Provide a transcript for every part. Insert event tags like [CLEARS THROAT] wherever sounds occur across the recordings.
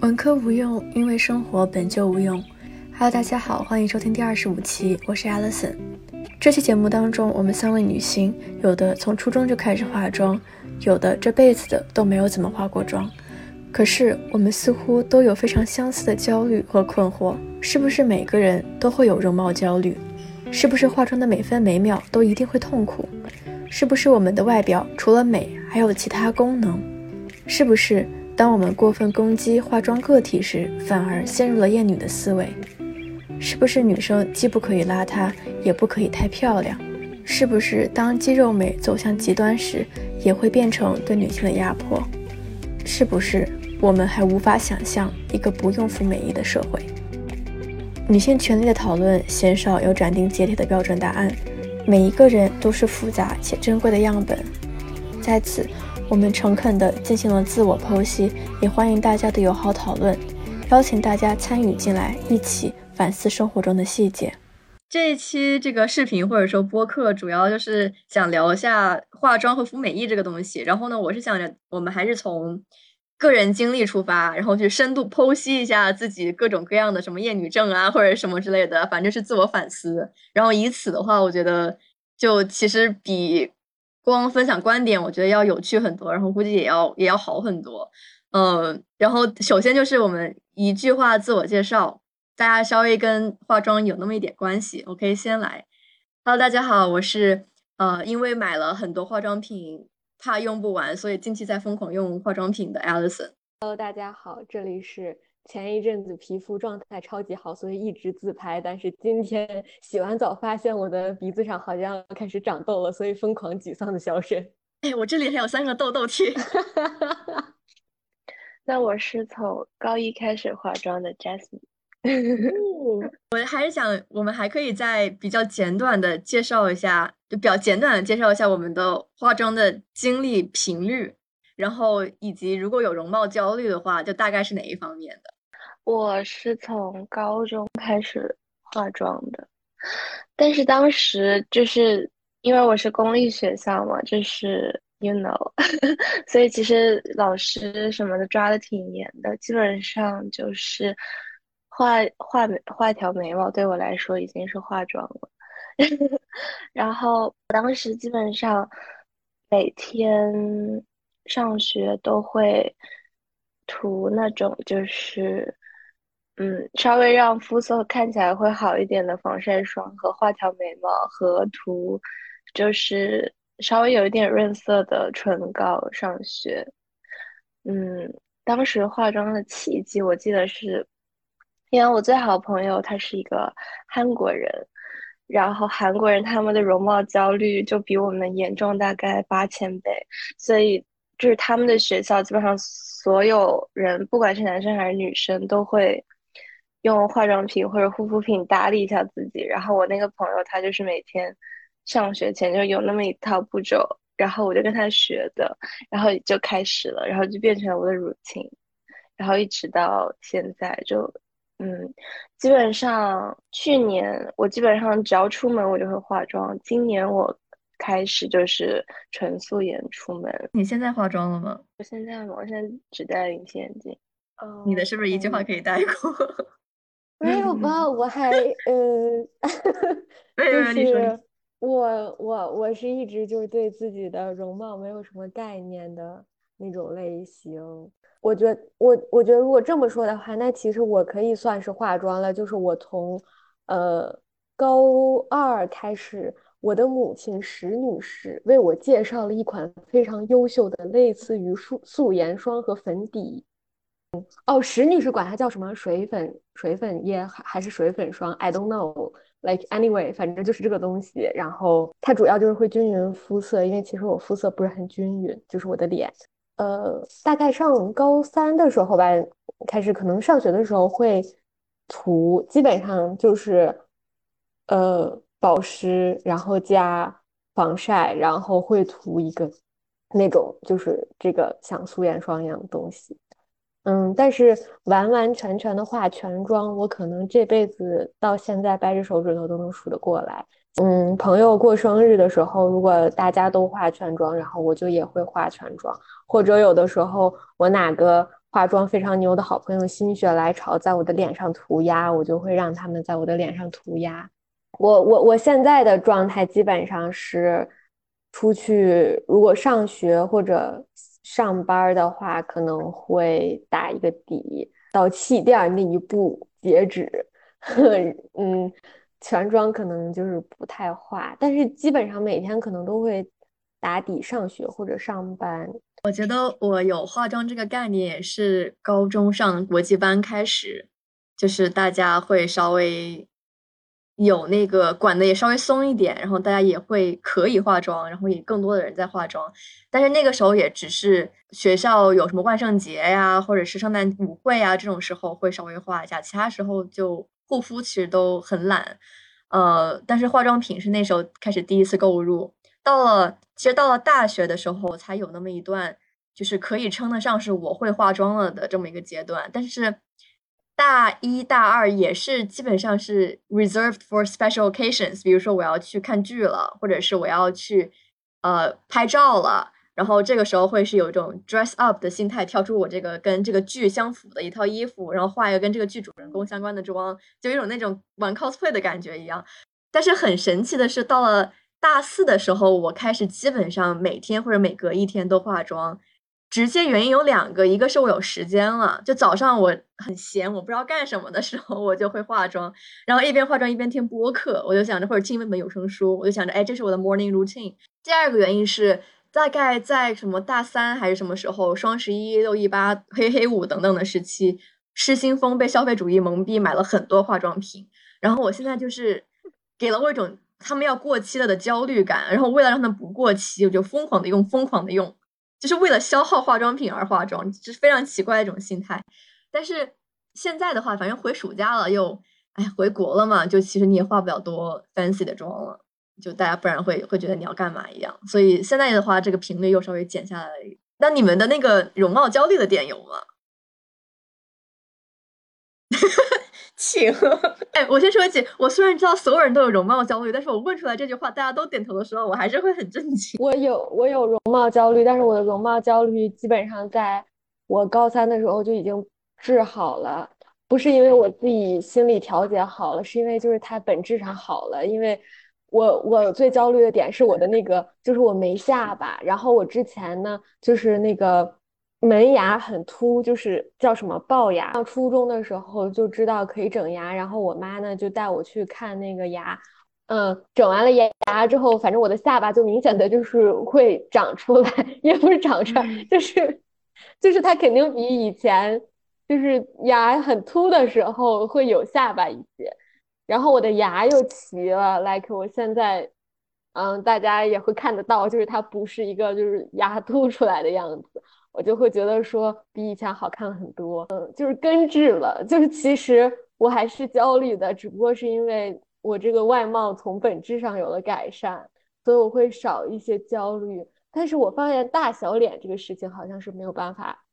文科无用，因为生活本就无用。Hello，大家好，欢迎收听第二十五期，我是 Alison。这期节目当中，我们三位女性，有的从初中就开始化妆，有的这辈子的都没有怎么化过妆。可是我们似乎都有非常相似的焦虑和困惑：是不是每个人都会有容貌焦虑？是不是化妆的每分每秒都一定会痛苦？是不是我们的外表除了美还有其他功能？是不是？当我们过分攻击化妆个体时，反而陷入了厌女的思维。是不是女生既不可以邋遢，也不可以太漂亮？是不是当肌肉美走向极端时，也会变成对女性的压迫？是不是我们还无法想象一个不用服美役的社会？女性权利的讨论鲜少有斩钉截铁的标准答案，每一个人都是复杂且珍贵的样本。在此。我们诚恳地进行了自我剖析，也欢迎大家的友好讨论，邀请大家参与进来，一起反思生活中的细节。这一期这个视频或者说播客，主要就是想聊一下化妆和服美役这个东西。然后呢，我是想着我们还是从个人经历出发，然后去深度剖析一下自己各种各样的什么厌女症啊，或者什么之类的，反正是自我反思。然后以此的话，我觉得就其实比。光分享观点，我觉得要有趣很多，然后估计也要也要好很多。嗯，然后首先就是我们一句话自我介绍，大家稍微跟化妆有那么一点关系。我可以先来，Hello，大家好，我是呃，因为买了很多化妆品，怕用不完，所以近期在疯狂用化妆品的 Alison。Hello，大家好，这里是。前一阵子皮肤状态超级好，所以一直自拍。但是今天 [LAUGHS] 洗完澡发现我的鼻子上好像开始长痘了，所以疯狂沮丧的消失。[LAUGHS] 哎，我这里还有三个痘痘贴。[LAUGHS] 那我是从高一开始化妆的 Jasmine。我还是想，我们还可以再比较简短的介绍一下，就比较简短的介绍一下我们的化妆的经历频率。然后以及如果有容貌焦虑的话，就大概是哪一方面的？我是从高中开始化妆的，但是当时就是因为我是公立学校嘛，就是 you know，[LAUGHS] 所以其实老师什么的抓的挺严的，基本上就是画画画条眉毛对我来说已经是化妆了。[LAUGHS] 然后当时基本上每天。上学都会涂那种，就是，嗯，稍微让肤色看起来会好一点的防晒霜和画条眉毛和涂，就是稍微有一点润色的唇膏上学。嗯，当时化妆的契机，我记得是，因为我最好朋友他是一个韩国人，然后韩国人他们的容貌焦虑就比我们严重大概八千倍，所以。就是他们的学校，基本上所有人，不管是男生还是女生，都会用化妆品或者护肤品打理一下自己。然后我那个朋友，他就是每天上学前就有那么一套步骤，然后我就跟他学的，然后就开始了，然后就变成了我的 routine，然后一直到现在就，嗯，基本上去年我基本上只要出门我就会化妆，今年我。开始就是纯素颜出门。你现在化妆了吗？我现在我现在只戴隐形眼镜。哦，你的是不是一句话可以带过？[LAUGHS] 没有吧，我还 [LAUGHS] 呃，就是我我我是一直就是对自己的容貌没有什么概念的那种类型。我觉得我我觉得如果这么说的话，那其实我可以算是化妆了。就是我从呃高二开始。我的母亲石女士为我介绍了一款非常优秀的类似于素素颜霜和粉底。哦，石女士管它叫什么水粉、水粉液还还是水粉霜？I don't know. Like anyway，反正就是这个东西。然后它主要就是会均匀肤色，因为其实我肤色不是很均匀，就是我的脸。呃，大概上高三的时候吧，开始可能上学的时候会涂，基本上就是呃。保湿，然后加防晒，然后会涂一个那种就是这个像素颜霜一样的东西。嗯，但是完完全全的化全妆，我可能这辈子到现在掰着手指头都能数得过来。嗯，朋友过生日的时候，如果大家都化全妆，然后我就也会化全妆。或者有的时候我哪个化妆非常牛的好朋友心血来潮在我的脸上涂鸦，我就会让他们在我的脸上涂鸦。我我我现在的状态基本上是，出去如果上学或者上班的话，可能会打一个底，到气垫那一步截止。[LAUGHS] 嗯，全妆可能就是不太化，但是基本上每天可能都会打底上学或者上班。我觉得我有化妆这个概念也是高中上国际班开始，就是大家会稍微有那个管的也稍微松一点，然后大家也会可以化妆，然后也更多的人在化妆。但是那个时候也只是学校有什么万圣节呀，或者是圣诞舞会啊这种时候会稍微化一下，其他时候就护肤其实都很懒。呃，但是化妆品是那时候开始第一次购入。到了，其实到了大学的时候，才有那么一段，就是可以称得上是我会化妆了的这么一个阶段。但是大一大二也是基本上是 reserved for special occasions，比如说我要去看剧了，或者是我要去呃拍照了，然后这个时候会是有一种 dress up 的心态，跳出我这个跟这个剧相符的一套衣服，然后画一个跟这个剧主人公相关的妆，就有一种那种玩 cosplay 的感觉一样。但是很神奇的是，到了大四的时候，我开始基本上每天或者每隔一天都化妆。直接原因有两个，一个是我有时间了，就早上我很闲，我不知道干什么的时候，我就会化妆，然后一边化妆一边听播客，我就想着或者听一本有声书，我就想着，哎，这是我的 morning routine。第二个原因是，大概在什么大三还是什么时候，双十一、六一八、黑黑五等等的时期，失心疯被消费主义蒙蔽，买了很多化妆品，然后我现在就是给了我一种。他们要过期了的焦虑感，然后为了让他们不过期，我就疯狂的用，疯狂的用，就是为了消耗化妆品而化妆，就是非常奇怪的一种心态。但是现在的话，反正回暑假了，又哎回国了嘛，就其实你也化不了多 fancy 的妆了，就大家不然会会觉得你要干嘛一样。所以现在的话，这个频率又稍微减下来了。那你们的那个容貌焦虑的点有吗？[LAUGHS] 请，[LAUGHS] 哎，我先说一句，我虽然知道所有人都有容貌焦虑，但是我问出来这句话，大家都点头的时候，我还是会很震惊。[LAUGHS] 我有，我有容貌焦虑，但是我的容貌焦虑基本上在我高三的时候就已经治好了，不是因为我自己心理调节好了，是因为就是它本质上好了。因为我我最焦虑的点是我的那个，就是我没下巴，然后我之前呢就是那个。门牙很凸，就是叫什么龅牙。上初中的时候就知道可以整牙，然后我妈呢就带我去看那个牙。嗯，整完了牙牙之后，反正我的下巴就明显的就是会长出来，[LAUGHS] 也不是长出来，就是就是它肯定比以前就是牙很凸的时候会有下巴一些。然后我的牙又齐了，like 我现在，嗯，大家也会看得到，就是它不是一个就是牙凸出来的样子。我就会觉得说比以前好看很多，嗯，就是根治了，就是其实我还是焦虑的，只不过是因为我这个外貌从本质上有了改善，所以我会少一些焦虑。但是我发现大小脸这个事情好像是没有办法，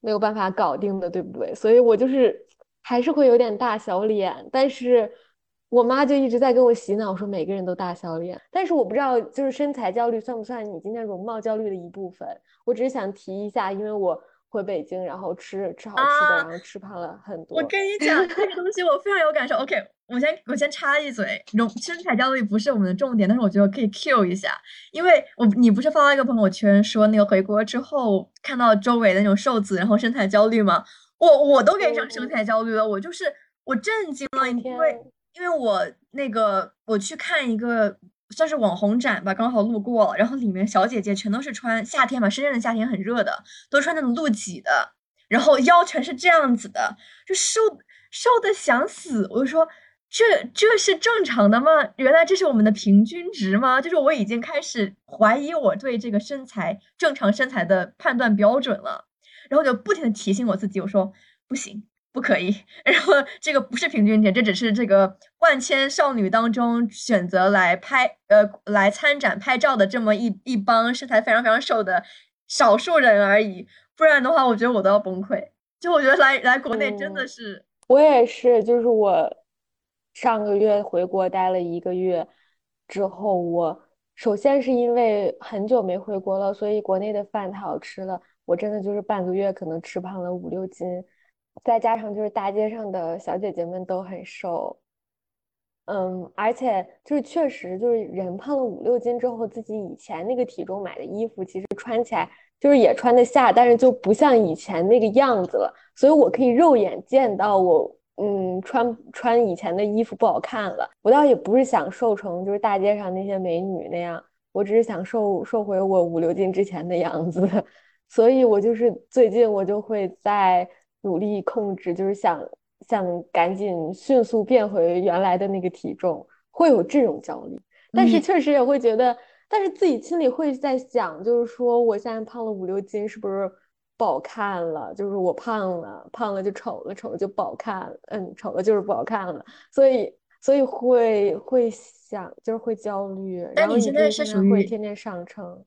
没有办法搞定的，对不对？所以我就是还是会有点大小脸，但是。我妈就一直在给我洗脑，说每个人都大小脸，但是我不知道，就是身材焦虑算不算你今天容貌焦虑的一部分？我只是想提一下，因为我回北京，然后吃吃好吃的，然后吃胖了很多。我跟你讲，这个东西我非常有感受。OK，我先我先插一嘴，容身材焦虑不是我们的重点，但是我觉得可以 Q 一下，因为我你不是发了一个朋友圈说那个回国之后看到周围的那种瘦子，然后身材焦虑吗？我我都给上身材焦虑了，我就是我震惊了，因为。因为我那个我去看一个算是网红展吧，刚好路过了，然后里面小姐姐全都是穿夏天嘛，深圳的夏天很热的，都穿那种露脊的，然后腰全是这样子的，就瘦瘦的想死。我就说这这是正常的吗？原来这是我们的平均值吗？就是我已经开始怀疑我对这个身材正常身材的判断标准了，然后就不停的提醒我自己，我说不行。不可以，[LAUGHS] 然后这个不是平均点，这只是这个万千少女当中选择来拍呃来参展拍照的这么一一帮身材非常非常瘦的少数人而已。不然的话，我觉得我都要崩溃。就我觉得来来国内真的是，我也是，就是我上个月回国待了一个月之后，我首先是因为很久没回国了，所以国内的饭太好吃了。我真的就是半个月可能吃胖了五六斤，再加上就是大街上的小姐姐们都很瘦，嗯，而且就是确实就是人胖了五六斤之后，自己以前那个体重买的衣服其实穿起来就是也穿得下，但是就不像以前那个样子了，所以我可以肉眼见到我。嗯，穿穿以前的衣服不好看了。我倒也不是想瘦成就是大街上那些美女那样，我只是想瘦瘦回我五六斤之前的样子。[LAUGHS] 所以我就是最近我就会在努力控制，就是想想赶紧迅速变回原来的那个体重，会有这种焦虑。但是确实也会觉得，但是自己心里会在想，就是说我现在胖了五六斤，是不是？不好看了，就是我胖了，胖了就丑了，丑了就不好看，嗯，丑了就是不好看了，所以所以会会想，就是会焦虑。但你现在是属于会天天上称，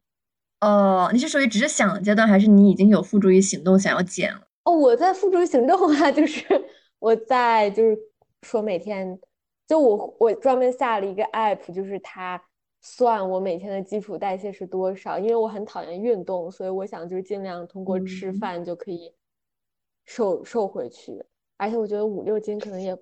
哦，你是属于只是想阶段，还是你已经有付诸于行动想要减了？哦，我在付诸行动啊，就是 [LAUGHS] 我在就是说每天，就我我专门下了一个 app，就是它。算我每天的基础代谢是多少？因为我很讨厌运动，所以我想就是尽量通过吃饭就可以瘦瘦回去。而且我觉得五六斤可能也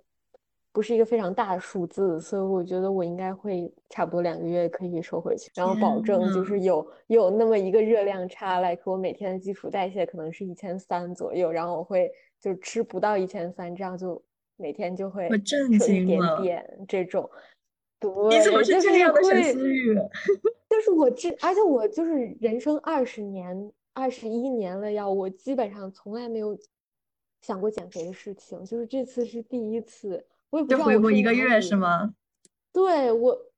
不是一个非常大的数字，所以我觉得我应该会差不多两个月可以瘦回去，然后保证就是有有那么一个热量差来，可我每天的基础代谢可能是一千三左右，然后我会就吃不到一千三，这样就每天就会瘦一点点这种。[LAUGHS] 你怎么是这样的沈思雨？[LAUGHS] 就是我这，而且我就是人生二十年、二十一年了，要我基本上从来没有想过减肥的事情，就是这次是第一次。我也不知道回国一个月是吗？对我，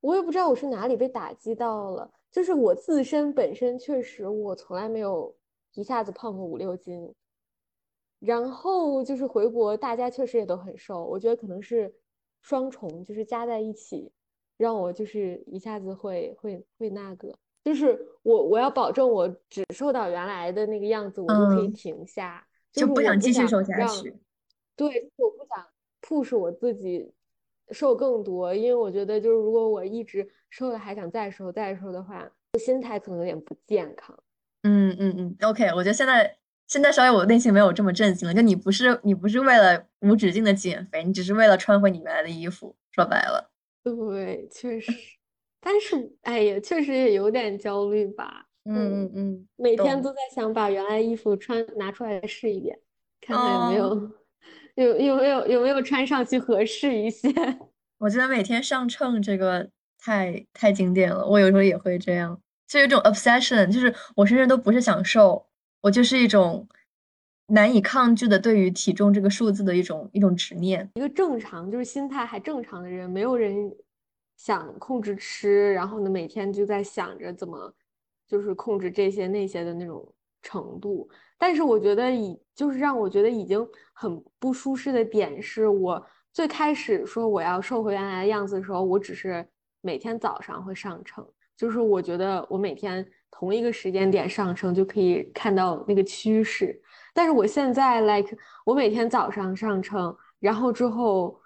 我也不知道我是哪里被打击到了。就是我自身本身确实，我从来没有一下子胖过五六斤。然后就是回国，大家确实也都很瘦，我觉得可能是。双重就是加在一起，让我就是一下子会会会那个，就是我我要保证我只瘦到原来的那个样子，我就可以停下，就不想继续瘦下去。对，我不想 push 我自己瘦更多，因为我觉得就是如果我一直瘦了还想再瘦再瘦的话，心态可能有点不健康。嗯嗯嗯，OK，我觉得现在。现在稍微我内心没有这么震惊了，就你不是你不是为了无止境的减肥，你只是为了穿回你原来的衣服。说白了，对，确实，但是哎呀，确实也有点焦虑吧。嗯嗯嗯，每天都在想把原来衣服穿拿出来试一遍，看看有没有 [LAUGHS] 有有没有有没有穿上去合适一些。[LAUGHS] 我觉得每天上秤这个太太经典了，我有时候也会这样，就有种 obsession，就是我甚至都不是想瘦。我就是一种难以抗拒的对于体重这个数字的一种一种执念。一个正常就是心态还正常的人，没有人想控制吃，然后呢每天就在想着怎么就是控制这些那些的那种程度。但是我觉得已就是让我觉得已经很不舒适的点是，我最开始说我要瘦回原来的样子的时候，我只是每天早上会上称，就是我觉得我每天。同一个时间点上升就可以看到那个趋势，但是我现在 like 我每天早上上称，然后之后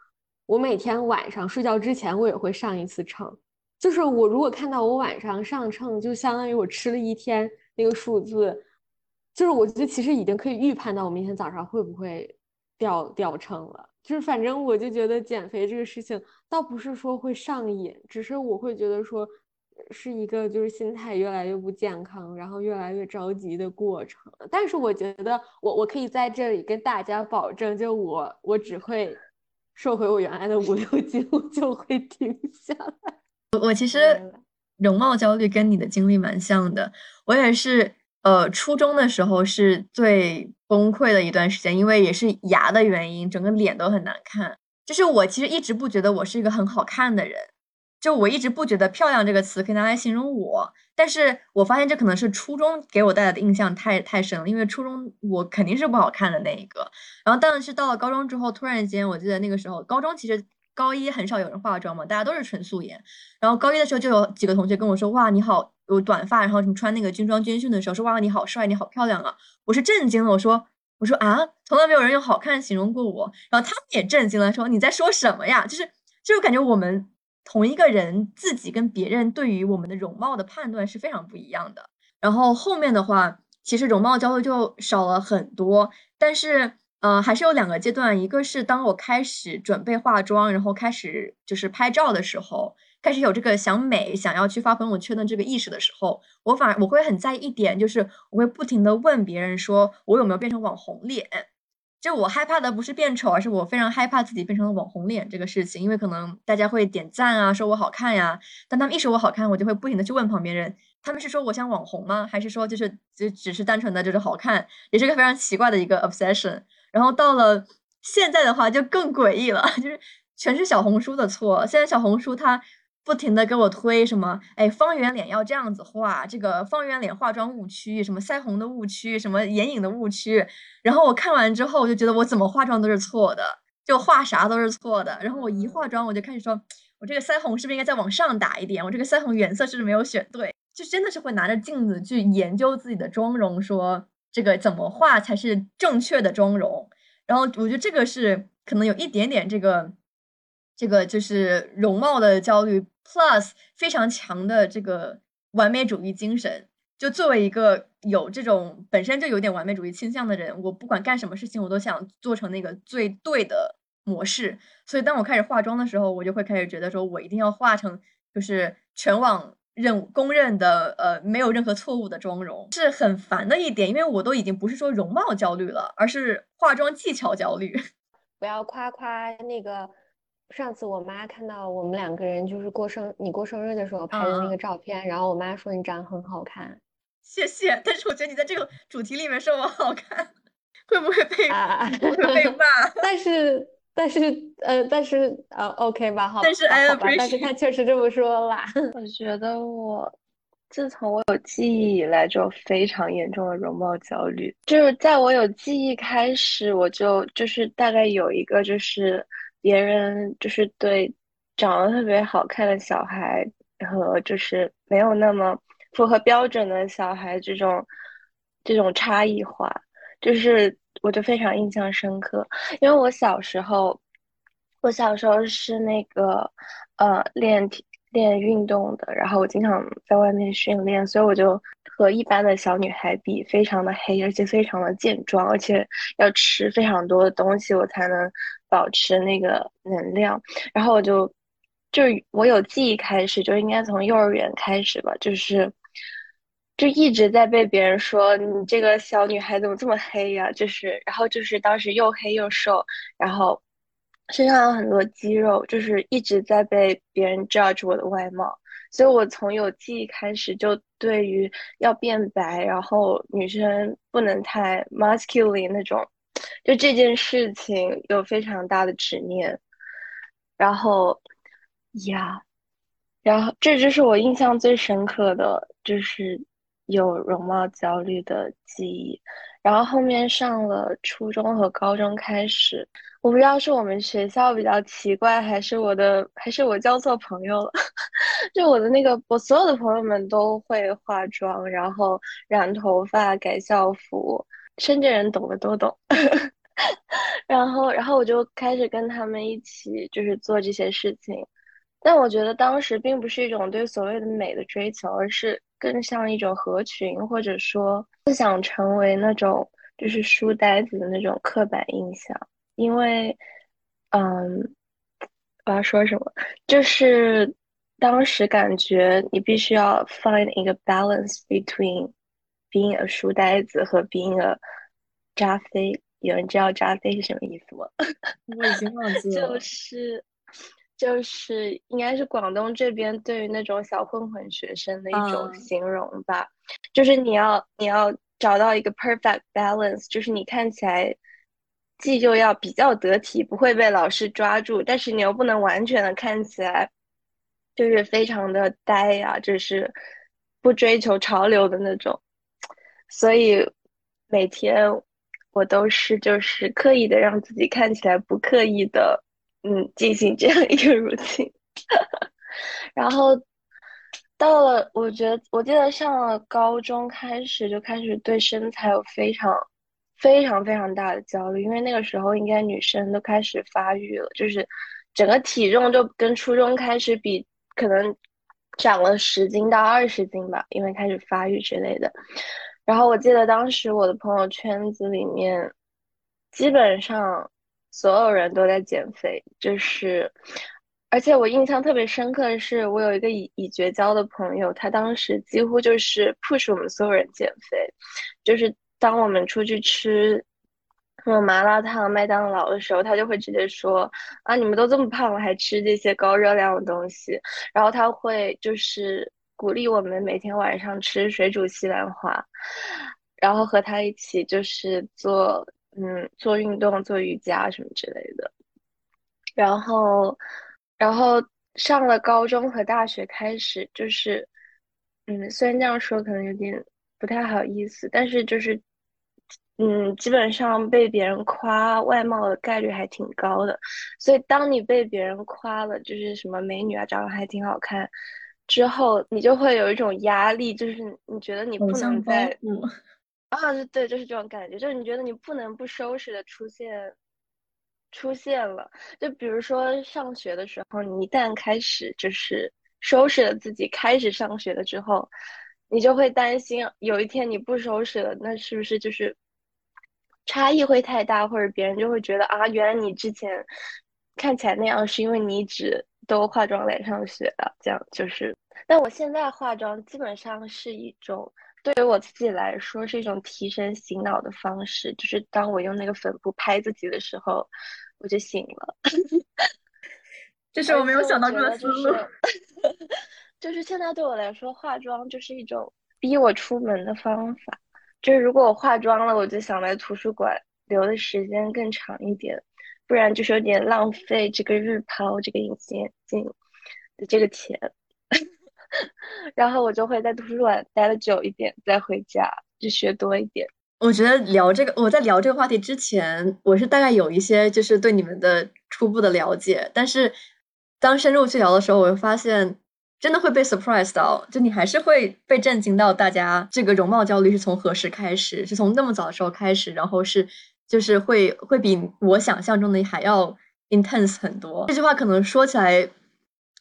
我每天晚上睡觉之前我也会上一次称，就是我如果看到我晚上上称，就相当于我吃了一天那个数字，就是我觉得其实已经可以预判到我明天早上会不会掉掉秤了，就是反正我就觉得减肥这个事情倒不是说会上瘾，只是我会觉得说。是一个就是心态越来越不健康，然后越来越着急的过程。但是我觉得我我可以在这里跟大家保证，就我我只会瘦回我原来的五六斤，我就会停下来。我我其实容貌焦虑跟你的经历蛮像的，我也是呃初中的时候是最崩溃的一段时间，因为也是牙的原因，整个脸都很难看。就是我其实一直不觉得我是一个很好看的人。就我一直不觉得“漂亮”这个词可以拿来形容我，但是我发现这可能是初中给我带来的印象太太深了，因为初中我肯定是不好看的那一个。然后，但是到了高中之后，突然间，我记得那个时候，高中其实高一很少有人化妆嘛，大家都是纯素颜。然后高一的时候，就有几个同学跟我说：“哇，你好，有短发，然后你穿那个军装军训的时候，说哇，你好帅，你好漂亮啊！”我是震惊了，我说：“我说啊，从来没有人用好看形容过我。”然后他们也震惊了，说：“你在说什么呀？”就是，就是感觉我们。同一个人自己跟别人对于我们的容貌的判断是非常不一样的。然后后面的话，其实容貌焦虑就少了很多。但是，呃，还是有两个阶段，一个是当我开始准备化妆，然后开始就是拍照的时候，开始有这个想美、想要去发朋友圈的这个意识的时候，我反而我会很在意一点，就是我会不停的问别人说我有没有变成网红脸。就我害怕的不是变丑，而是我非常害怕自己变成了网红脸这个事情，因为可能大家会点赞啊，说我好看呀。但他们一说我好看，我就会不停的去问旁边人，他们是说我像网红吗？还是说就是就只是单纯的就是好看？也是个非常奇怪的一个 obsession。然后到了现在的话就更诡异了，[LAUGHS] 就是全是小红书的错。现在小红书它。不停的给我推什么，哎，方圆脸要这样子画，这个方圆脸化妆误区，什么腮红的误区，什么眼影的误区，然后我看完之后，我就觉得我怎么化妆都是错的，就画啥都是错的。然后我一化妆，我就开始说，我这个腮红是不是应该再往上打一点？我这个腮红颜色是不是没有选对？就真的是会拿着镜子去研究自己的妆容，说这个怎么画才是正确的妆容。然后我觉得这个是可能有一点点这个，这个就是容貌的焦虑。Plus 非常强的这个完美主义精神，就作为一个有这种本身就有点完美主义倾向的人，我不管干什么事情，我都想做成那个最对的模式。所以当我开始化妆的时候，我就会开始觉得说，我一定要化成就是全网认公认的呃没有任何错误的妆容，是很烦的一点，因为我都已经不是说容貌焦虑了，而是化妆技巧焦虑。[LAUGHS] 不要夸夸那个。上次我妈看到我们两个人就是过生你过生日的时候拍的那个照片，然后我妈说你长得很好看，谢谢。但是我觉得你在这个主题里面说我好看，[LAUGHS] 会不会被会被骂？[LAUGHS] 但是但是呃但是呃 OK 吧，好，但是哎，但是他确实这么说啦。[LAUGHS] 我觉得我自从我有记忆以来就非常严重的容貌焦虑，就是在我有记忆开始，我就就是大概有一个就是。别人就是对长得特别好看的小孩和就是没有那么符合标准的小孩这种这种差异化，就是我就非常印象深刻。因为我小时候，我小时候是那个呃练体练运动的，然后我经常在外面训练，所以我就和一般的小女孩比，非常的黑，而且非常的健壮，而且要吃非常多的东西，我才能。保持那个能量，然后我就就是我有记忆开始就应该从幼儿园开始吧，就是就一直在被别人说你这个小女孩怎么这么黑呀？就是然后就是当时又黑又瘦，然后身上有很多肌肉，就是一直在被别人 judge 我的外貌，所以我从有记忆开始就对于要变白，然后女生不能太 masculine 那种。就这件事情有非常大的执念，然后呀，然后这就是我印象最深刻的就是有容貌焦虑的记忆。然后后面上了初中和高中开始，我不知道是我们学校比较奇怪，还是我的，还是我交错朋友了。[LAUGHS] 就我的那个，我所有的朋友们都会化妆，然后染头发、改校服。深圳人懂的都懂，[LAUGHS] 然后，然后我就开始跟他们一起，就是做这些事情。但我觉得当时并不是一种对所谓的美的追求，而是更像一种合群，或者说不想成为那种就是书呆子的那种刻板印象。因为，嗯，我要说什么？就是当时感觉你必须要 find 一个 balance between。being a 书呆子和 being a 扎飞，有人知道扎飞是什么意思吗？我已经忘记了。[LAUGHS] 就是就是应该是广东这边对于那种小混混学生的一种形容吧。就是你要你要找到一个 perfect balance，就是你看起来既就要比较得体，不会被老师抓住，但是你又不能完全的看起来就是非常的呆呀，就是不追求潮流的那种。所以每天我都是就是刻意的让自己看起来不刻意的，嗯，进行这样一个 routine。然后到了，我觉得我记得上了高中开始就开始对身材有非常非常非常大的焦虑，因为那个时候应该女生都开始发育了，就是整个体重就跟初中开始比，可能长了十斤到二十斤吧，因为开始发育之类的。然后我记得当时我的朋友圈子里面，基本上所有人都在减肥，就是，而且我印象特别深刻的是，我有一个已已绝交的朋友，他当时几乎就是 push 我们所有人减肥，就是当我们出去吃什么麻辣烫、麦当劳的时候，他就会直接说啊，你们都这么胖了，还吃这些高热量的东西，然后他会就是。鼓励我们每天晚上吃水煮西兰花，然后和他一起就是做嗯做运动、做瑜伽什么之类的。然后，然后上了高中和大学开始，就是嗯，虽然这样说可能有点不太好意思，但是就是嗯，基本上被别人夸外貌的概率还挺高的。所以当你被别人夸了，就是什么美女啊，长得还挺好看。之后你就会有一种压力，就是你觉得你不能再啊，对，就是这种感觉，就是你觉得你不能不收拾的出现，出现了。就比如说上学的时候，你一旦开始就是收拾了自己，开始上学了之后，你就会担心有一天你不收拾了，那是不是就是差异会太大，或者别人就会觉得啊，原来你之前看起来那样是因为你一直。都化妆来上学的，这样就是。但我现在化妆基本上是一种，对于我自己来说是一种提神醒脑的方式。就是当我用那个粉扑拍自己的时候，我就醒了。[LAUGHS] 这是我没有想到这个思路。就是现在对我来说，化妆就是一种逼我出门的方法。就是如果我化妆了，我就想来图书馆留的时间更长一点。不然就是有点浪费这个日抛这个隐形眼镜的这个钱，然后我就会在图书馆待的久一点，再回家就学多一点。我觉得聊这个，我在聊这个话题之前，我是大概有一些就是对你们的初步的了解，但是当深入去聊的时候，我会发现真的会被 surprise 到，就你还是会被震惊到，大家这个容貌焦虑是从何时开始，是从那么早的时候开始，然后是。就是会会比我想象中的还要 intense 很多。这句话可能说起来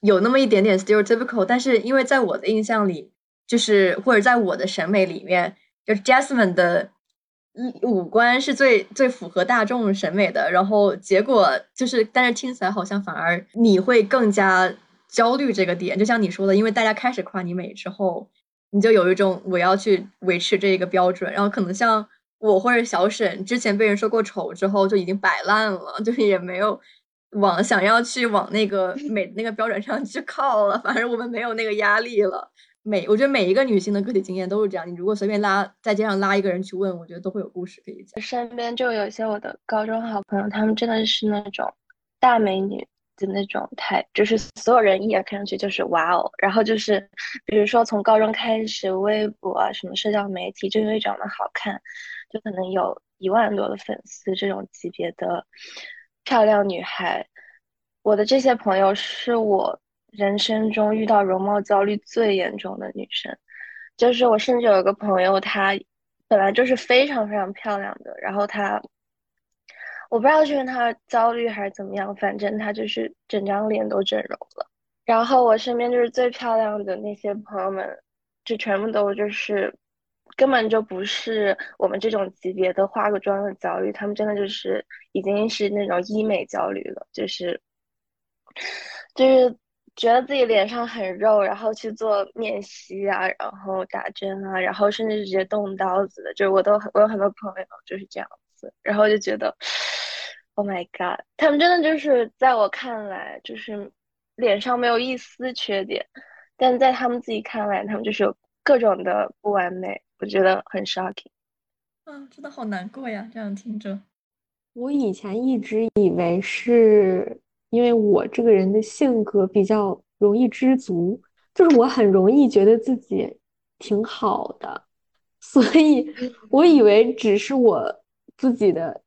有那么一点点 stereotypical，但是因为在我的印象里，就是或者在我的审美里面，就是 Jasmine 的五官是最最符合大众审美的。然后结果就是，但是听起来好像反而你会更加焦虑这个点。就像你说的，因为大家开始夸你美之后，你就有一种我要去维持这个标准，然后可能像。我或者小沈之前被人说过丑之后就已经摆烂了，就是也没有往想要去往那个美那个标准上去靠了。反正我们没有那个压力了。每我觉得每一个女性的个体经验都是这样。你如果随便拉在街上拉一个人去问，我觉得都会有故事可以讲。身边就有一些我的高中好朋友，他们真的是那种大美女的那种态，就是所有人一眼看上去就是哇哦。然后就是比如说从高中开始，微博啊什么社交媒体，就因为长得好看。就可能有一万多的粉丝，这种级别的漂亮女孩，我的这些朋友是我人生中遇到容貌焦虑最严重的女生。就是我甚至有一个朋友，她本来就是非常非常漂亮的，然后她，我不知道是因为她焦虑还是怎么样，反正她就是整张脸都整容了。然后我身边就是最漂亮的那些朋友们，就全部都就是。根本就不是我们这种级别的化个妆的焦虑，他们真的就是已经是那种医美焦虑了，就是就是觉得自己脸上很肉，然后去做面吸啊，然后打针啊，然后甚至直接动刀子的，就是我都我有很多朋友就是这样子，然后就觉得 Oh my God，他们真的就是在我看来就是脸上没有一丝缺点，但在他们自己看来，他们就是有各种的不完美。我觉得很 shocking，啊，真的好难过呀！这样听着，我以前一直以为是因为我这个人的性格比较容易知足，就是我很容易觉得自己挺好的，所以我以为只是我自己的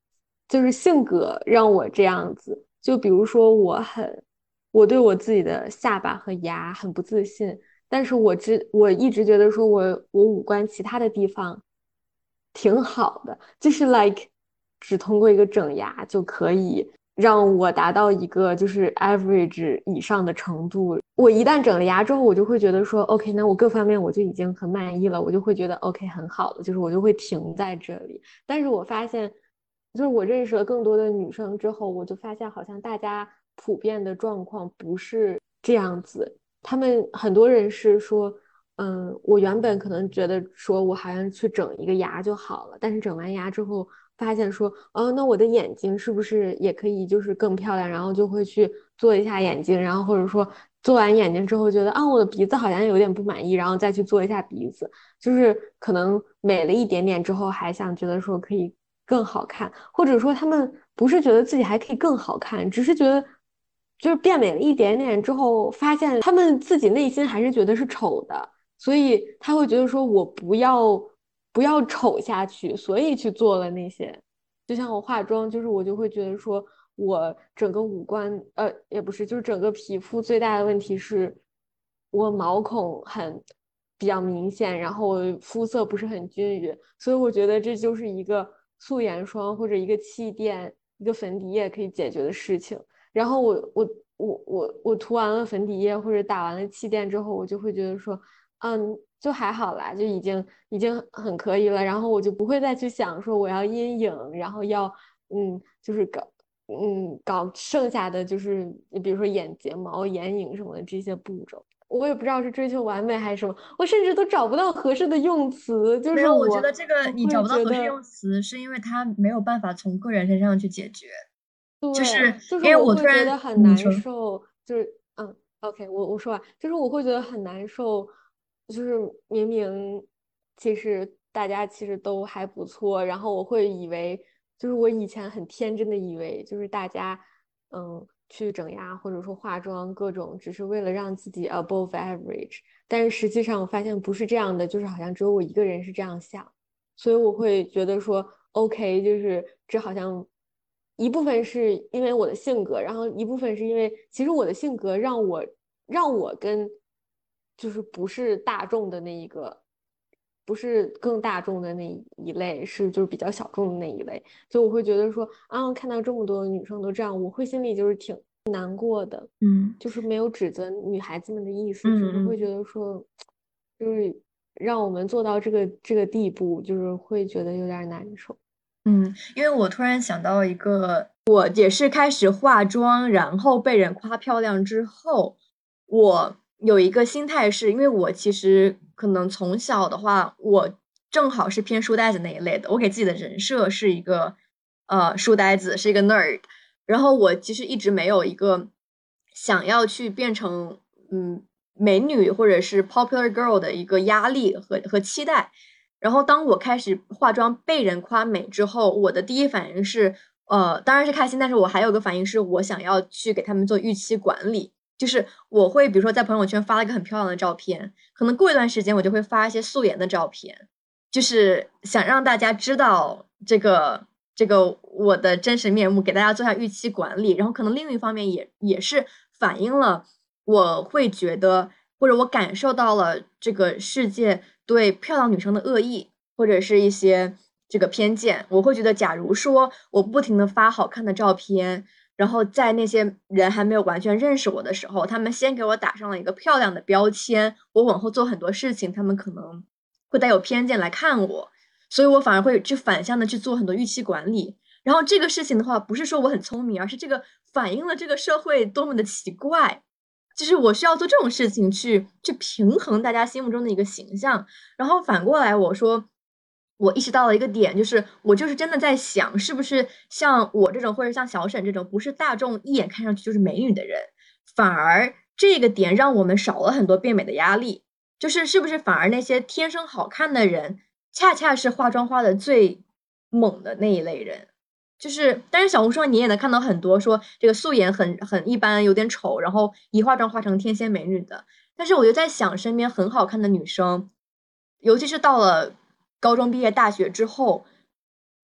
就是性格让我这样子。就比如说，我很我对我自己的下巴和牙很不自信。但是我知我一直觉得说，我我五官其他的地方挺好的，就是 like 只通过一个整牙就可以让我达到一个就是 average 以上的程度，我一旦整了牙之后，我就会觉得说，OK，那我各方面我就已经很满意了，我就会觉得 OK 很好了，就是我就会停在这里。但是我发现，就是我认识了更多的女生之后，我就发现好像大家普遍的状况不是这样子。他们很多人是说，嗯，我原本可能觉得说我好像去整一个牙就好了，但是整完牙之后发现说，哦，那我的眼睛是不是也可以就是更漂亮？然后就会去做一下眼睛，然后或者说。做完眼睛之后，觉得啊，我的鼻子好像有点不满意，然后再去做一下鼻子，就是可能美了一点点之后，还想觉得说可以更好看，或者说他们不是觉得自己还可以更好看，只是觉得就是变美了一点点之后，发现他们自己内心还是觉得是丑的，所以他会觉得说我不要不要丑下去，所以去做了那些，就像我化妆，就是我就会觉得说。我整个五官，呃，也不是，就是整个皮肤最大的问题是，我毛孔很比较明显，然后肤色不是很均匀，所以我觉得这就是一个素颜霜或者一个气垫、一个粉底液可以解决的事情。然后我我我我我涂完了粉底液或者打完了气垫之后，我就会觉得说，嗯，就还好啦，就已经已经很可以了。然后我就不会再去想说我要阴影，然后要嗯，就是搞。嗯，搞剩下的就是你比如说眼睫毛、眼影什么的这些步骤，我也不知道是追求完美还是什么，我甚至都找不到合适的用词。就是我觉得这个你找不到合适用词，是因为它没有办法从个人身上去解决。就是因为我突然觉得很难受，就是嗯，OK，我我说完，就是我会觉得很难受，就是明明其实大家其实都还不错，然后我会以为。就是我以前很天真的以为，就是大家，嗯，去整牙或者说化妆各种，只是为了让自己 above average。但是实际上我发现不是这样的，就是好像只有我一个人是这样想，所以我会觉得说，OK，就是这好像一部分是因为我的性格，然后一部分是因为其实我的性格让我让我跟就是不是大众的那一个。不是更大众的那一类，是就是比较小众的那一类，就我会觉得说啊，看到这么多女生都这样，我会心里就是挺难过的，嗯，就是没有指责女孩子们的意思，只是会觉得说，就是让我们做到这个这个地步，就是会觉得有点难受，嗯，因为我突然想到一个，我也是开始化妆，然后被人夸漂亮之后，我有一个心态是因为我其实。可能从小的话，我正好是偏书呆子那一类的。我给自己的人设是一个呃书呆子，是一个 nerd。然后我其实一直没有一个想要去变成嗯美女或者是 popular girl 的一个压力和和期待。然后当我开始化妆被人夸美之后，我的第一反应是呃当然是开心，但是我还有个反应是我想要去给他们做预期管理。就是我会，比如说在朋友圈发了一个很漂亮的照片，可能过一段时间我就会发一些素颜的照片，就是想让大家知道这个这个我的真实面目，给大家做下预期管理。然后可能另一方面也也是反映了我会觉得，或者我感受到了这个世界对漂亮女生的恶意，或者是一些这个偏见。我会觉得，假如说我不停的发好看的照片。然后在那些人还没有完全认识我的时候，他们先给我打上了一个漂亮的标签。我往后做很多事情，他们可能会带有偏见来看我，所以我反而会去反向的去做很多预期管理。然后这个事情的话，不是说我很聪明，而是这个反映了这个社会多么的奇怪，就是我需要做这种事情去去平衡大家心目中的一个形象。然后反过来我说。我意识到了一个点，就是我就是真的在想，是不是像我这种，或者像小沈这种，不是大众一眼看上去就是美女的人，反而这个点让我们少了很多变美的压力。就是是不是反而那些天生好看的人，恰恰是化妆化的最猛的那一类人？就是，但是小红书上你也能看到很多说这个素颜很很一般，有点丑，然后一化妆化成天仙美女的。但是我就在想，身边很好看的女生，尤其是到了。高中毕业、大学之后，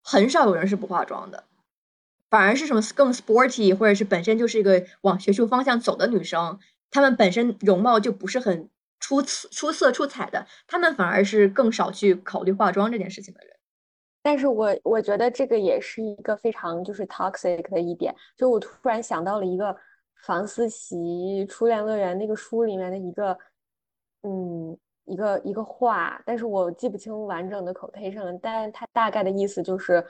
很少有人是不化妆的，反而是什么更 sporty，或者是本身就是一个往学术方向走的女生，她们本身容貌就不是很出、出色、出彩的，她们反而是更少去考虑化妆这件事情的人。但是我我觉得这个也是一个非常就是 toxic 的一点，就我突然想到了一个房思琪《初恋乐园》那个书里面的一个，嗯，一个一个话，但是我记不清完整的 quotation，但它大概的意思就是，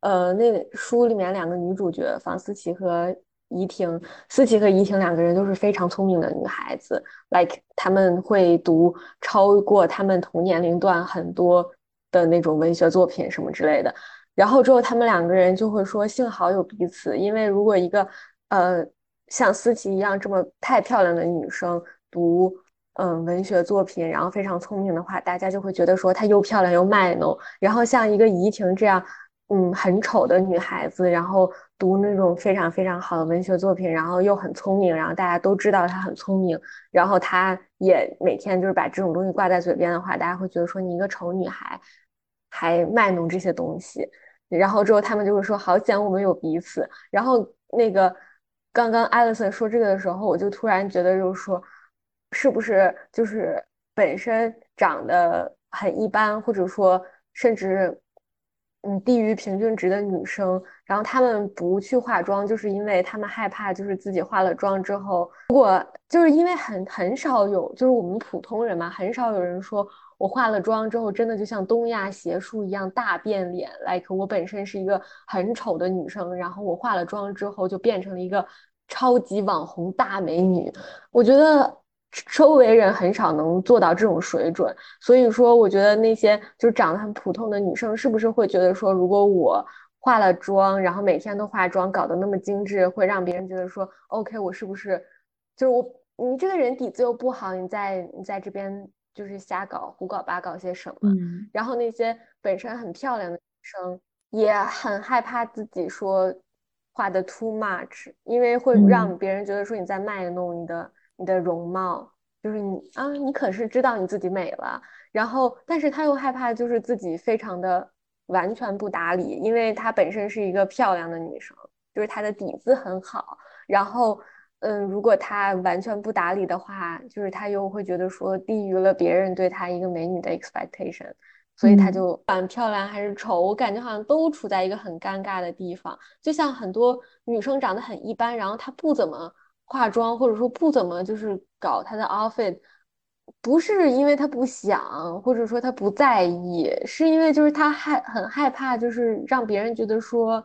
呃，那书里面两个女主角房思琪和怡婷，思琪和怡婷两个人都是非常聪明的女孩子，like 他们会读超过他们同年龄段很多的那种文学作品什么之类的。然后之后，他们两个人就会说：“幸好有彼此，因为如果一个呃像思琪一样这么太漂亮的女生读嗯文学作品，然后非常聪明的话，大家就会觉得说她又漂亮又卖弄。然后像一个怡婷这样嗯很丑的女孩子，然后读那种非常非常好的文学作品，然后又很聪明，然后大家都知道她很聪明，然后她也每天就是把这种东西挂在嘴边的话，大家会觉得说你一个丑女孩还卖弄这些东西。”然后之后他们就会说好险我们有彼此。然后那个刚刚艾莉森说这个的时候，我就突然觉得就是说，是不是就是本身长得很一般，或者说甚至嗯低于平均值的女生，然后她们不去化妆，就是因为她们害怕，就是自己化了妆之后，如果就是因为很很少有，就是我们普通人嘛，很少有人说。我化了妆之后，真的就像东亚邪术一样大变脸。like 我本身是一个很丑的女生，然后我化了妆之后就变成了一个超级网红大美女。我觉得周围人很少能做到这种水准。所以说，我觉得那些就是长得很普通的女生，是不是会觉得说，如果我化了妆，然后每天都化妆，搞得那么精致，会让别人觉得说，OK，我是不是就是我？你这个人底子又不好，你在你在这边。就是瞎搞、胡搞、八搞些什么，然后那些本身很漂亮的女生也很害怕自己说画的 too much，因为会让别人觉得说你在卖弄你的你的容貌，就是你啊，你可是知道你自己美了，然后但是她又害怕就是自己非常的完全不打理，因为她本身是一个漂亮的女生，就是她的底子很好，然后。嗯，如果她完全不打理的话，就是她又会觉得说低于了别人对她一个美女的 expectation，所以她就不管漂亮还是丑，我感觉好像都处在一个很尴尬的地方。就像很多女生长得很一般，然后她不怎么化妆，或者说不怎么就是搞她的 outfit，不是因为她不想，或者说她不在意，是因为就是她害很害怕，就是让别人觉得说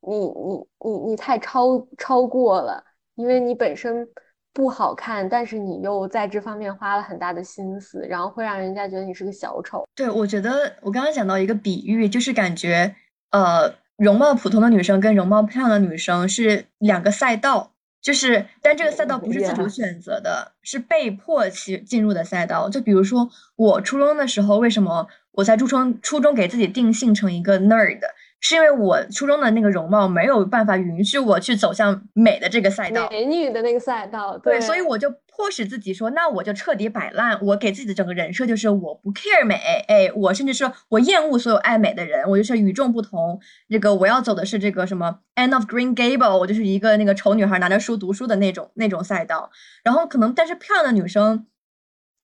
你你你你太超超过了。因为你本身不好看，但是你又在这方面花了很大的心思，然后会让人家觉得你是个小丑。对，我觉得我刚刚讲到一个比喻，就是感觉呃，容貌普通的女生跟容貌漂亮的女生是两个赛道，就是但这个赛道不是自主选择的，是被迫去进入的赛道。就比如说我初中的时候，为什么我在初中初中给自己定性成一个 nerd？是因为我初中的那个容貌没有办法允许我去走向美的这个赛道，美女的那个赛道，对，所以我就迫使自己说，那我就彻底摆烂。我给自己的整个人设就是我不 care 美，哎，我甚至说我厌恶所有爱美的人，我就是与众不同。这个我要走的是这个什么 End of Green Gable，我就是一个那个丑女孩拿着书读书的那种那种赛道。然后可能，但是漂亮的女生，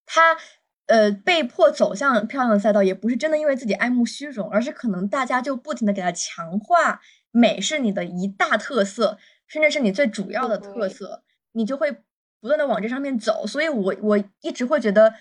她。呃，被迫走向漂亮的赛道，也不是真的因为自己爱慕虚荣，而是可能大家就不停的给他强化美是你的一大特色，甚至是你最主要的特色，你就会不断的往这上面走。所以，我我一直会觉得，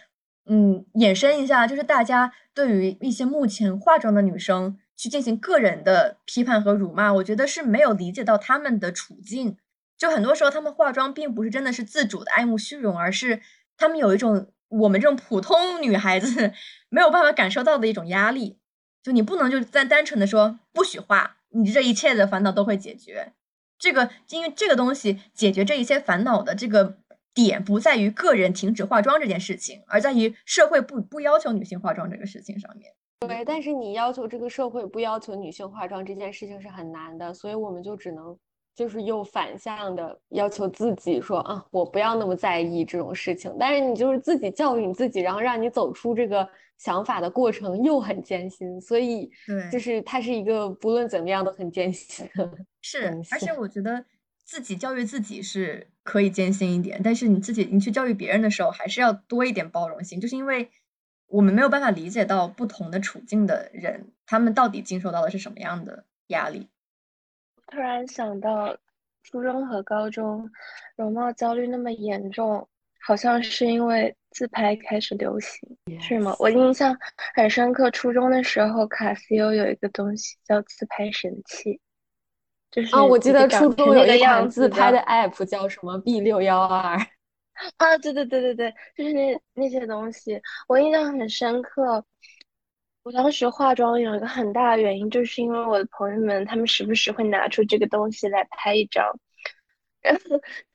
嗯，衍生一下，就是大家对于一些目前化妆的女生去进行个人的批判和辱骂，我觉得是没有理解到她们的处境。就很多时候，他们化妆并不是真的是自主的爱慕虚荣，而是他们有一种。我们这种普通女孩子 [LAUGHS] 没有办法感受到的一种压力，就你不能就单单纯的说不许画，你这一切的烦恼都会解决。这个因为这个东西解决这一些烦恼的这个点不在于个人停止化妆这件事情，而在于社会不不要求女性化妆这个事情上面。对，但是你要求这个社会不要求女性化妆这件事情是很难的，所以我们就只能。就是又反向的要求自己说啊，我不要那么在意这种事情。但是你就是自己教育你自己，然后让你走出这个想法的过程又很艰辛。所以，对，就是它是一个不论怎么样都很艰辛的。是，而且我觉得自己教育自己是可以艰辛一点，但是你自己你去教育别人的时候，还是要多一点包容心，就是因为我们没有办法理解到不同的处境的人，他们到底经受到的是什么样的压力。突然想到，初中和高中容貌焦虑那么严重，好像是因为自拍开始流行，是吗？我印象很深刻，初中的时候卡西欧有一个东西叫自拍神器，就是啊，我记得初中有一款自拍的 app 叫什么 B 六幺二，[LAUGHS] 啊，对对对对对，就是那那些东西，我印象很深刻。我当时化妆有一个很大的原因，就是因为我的朋友们他们时不时会拿出这个东西来拍一张，[LAUGHS] 然后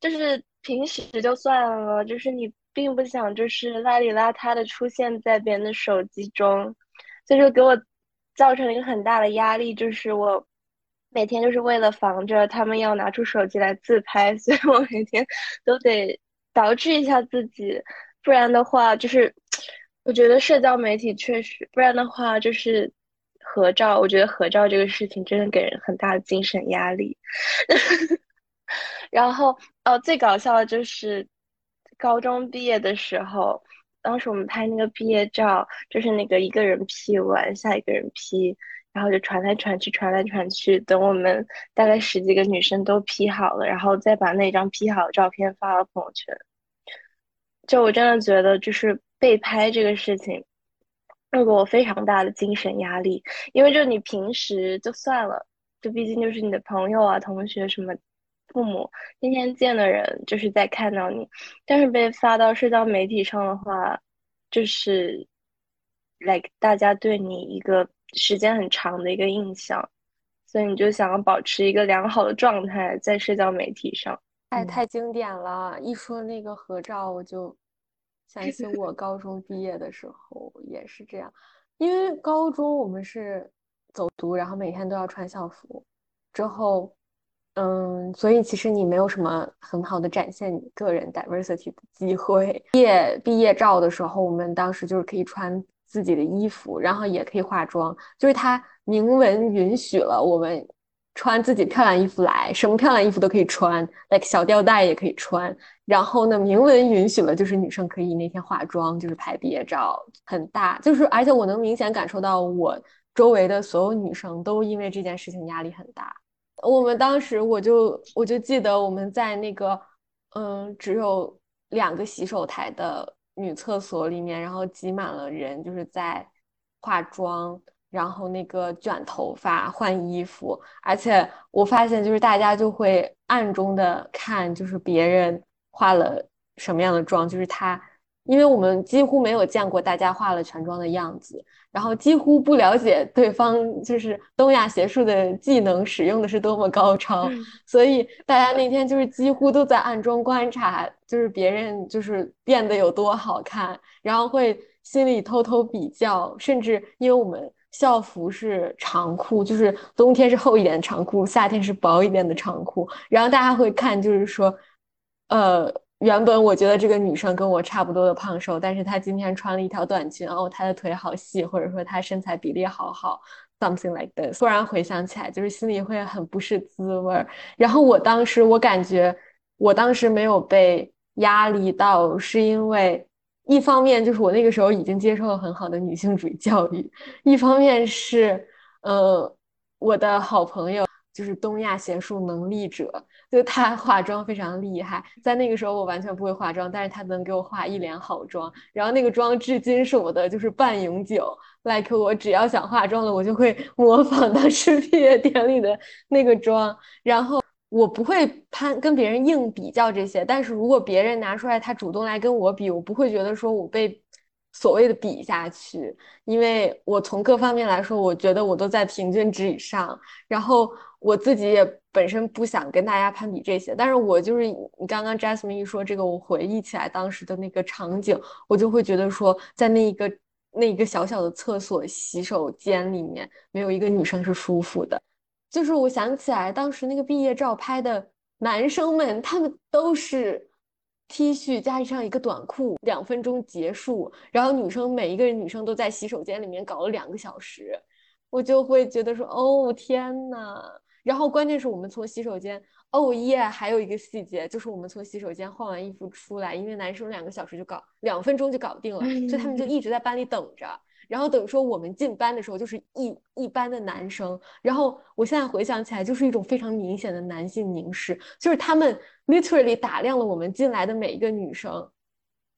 就是平时就算了，就是你并不想就是邋里邋遢的出现在别人的手机中，所以说给我造成了一个很大的压力，就是我每天就是为了防着他们要拿出手机来自拍，[LAUGHS] 所以我每天都得捯饬一下自己，不然的话就是。我觉得社交媒体确实，不然的话就是合照。我觉得合照这个事情真的给人很大的精神压力。[LAUGHS] 然后，哦，最搞笑的就是高中毕业的时候，当时我们拍那个毕业照，就是那个一个人 P 完，下一个人 P，然后就传来传去，传来传去，等我们大概十几个女生都 P 好了，然后再把那张 P 好的照片发到朋友圈。就我真的觉得，就是。被拍这个事情，给我非常大的精神压力。因为就你平时就算了，就毕竟就是你的朋友啊、同学什么、父母天天见的人，就是在看到你。但是被发到社交媒体上的话，就是，like 大家对你一个时间很长的一个印象，所以你就想要保持一个良好的状态在社交媒体上。太太经典了！一说那个合照，我就。想起 [LAUGHS] 我高中毕业的时候也是这样，因为高中我们是走读，然后每天都要穿校服。之后，嗯，所以其实你没有什么很好的展现你个人 diversity 的机会。毕业毕业照的时候，我们当时就是可以穿自己的衣服，然后也可以化妆，就是他明文允许了我们。穿自己漂亮衣服来，什么漂亮衣服都可以穿，like 小吊带也可以穿。然后呢，明文允许了，就是女生可以那天化妆，就是拍毕业照，很大。就是而且我能明显感受到，我周围的所有女生都因为这件事情压力很大。我们当时我就我就记得我们在那个嗯只有两个洗手台的女厕所里面，然后挤满了人，就是在化妆。然后那个卷头发、换衣服，而且我发现就是大家就会暗中的看，就是别人化了什么样的妆，就是他，因为我们几乎没有见过大家化了全妆的样子，然后几乎不了解对方就是东亚邪术的技能使用的是多么高超，所以大家那天就是几乎都在暗中观察，就是别人就是变得有多好看，然后会心里偷偷比较，甚至因为我们。校服是长裤，就是冬天是厚一点的长裤，夏天是薄一点的长裤。然后大家会看，就是说，呃，原本我觉得这个女生跟我差不多的胖瘦，但是她今天穿了一条短裙，哦，她的腿好细，或者说她身材比例好好，something like this。突然回想起来，就是心里会很不是滋味儿。然后我当时我感觉，我当时没有被压力到，是因为。一方面就是我那个时候已经接受了很好的女性主义教育，一方面是，呃，我的好朋友就是东亚邪术能力者，就他化妆非常厉害。在那个时候我完全不会化妆，但是他能给我化一脸好妆，然后那个妆至今是我的就是半永久。like 我只要想化妆了，我就会模仿当时 [LAUGHS] 毕业典礼的那个妆，然后。我不会攀跟别人硬比较这些，但是如果别人拿出来，他主动来跟我比，我不会觉得说我被所谓的比下去，因为我从各方面来说，我觉得我都在平均值以上。然后我自己也本身不想跟大家攀比这些，但是我就是你刚刚 Jasmine 一说这个，我回忆起来当时的那个场景，我就会觉得说，在那一个那一个小小的厕所洗手间里面，没有一个女生是舒服的。就是我想起来，当时那个毕业照拍的男生们，他们都是 T 恤加上一个短裤，两分钟结束。然后女生每一个人女生都在洗手间里面搞了两个小时，我就会觉得说，哦天呐！然后关键是我们从洗手间，哦耶，还有一个细节就是我们从洗手间换完衣服出来，因为男生两个小时就搞，两分钟就搞定了，所以他们就一直在班里等着。然后等于说我们进班的时候就是一一班的男生，然后我现在回想起来就是一种非常明显的男性凝视，就是他们 literally 打量了我们进来的每一个女生。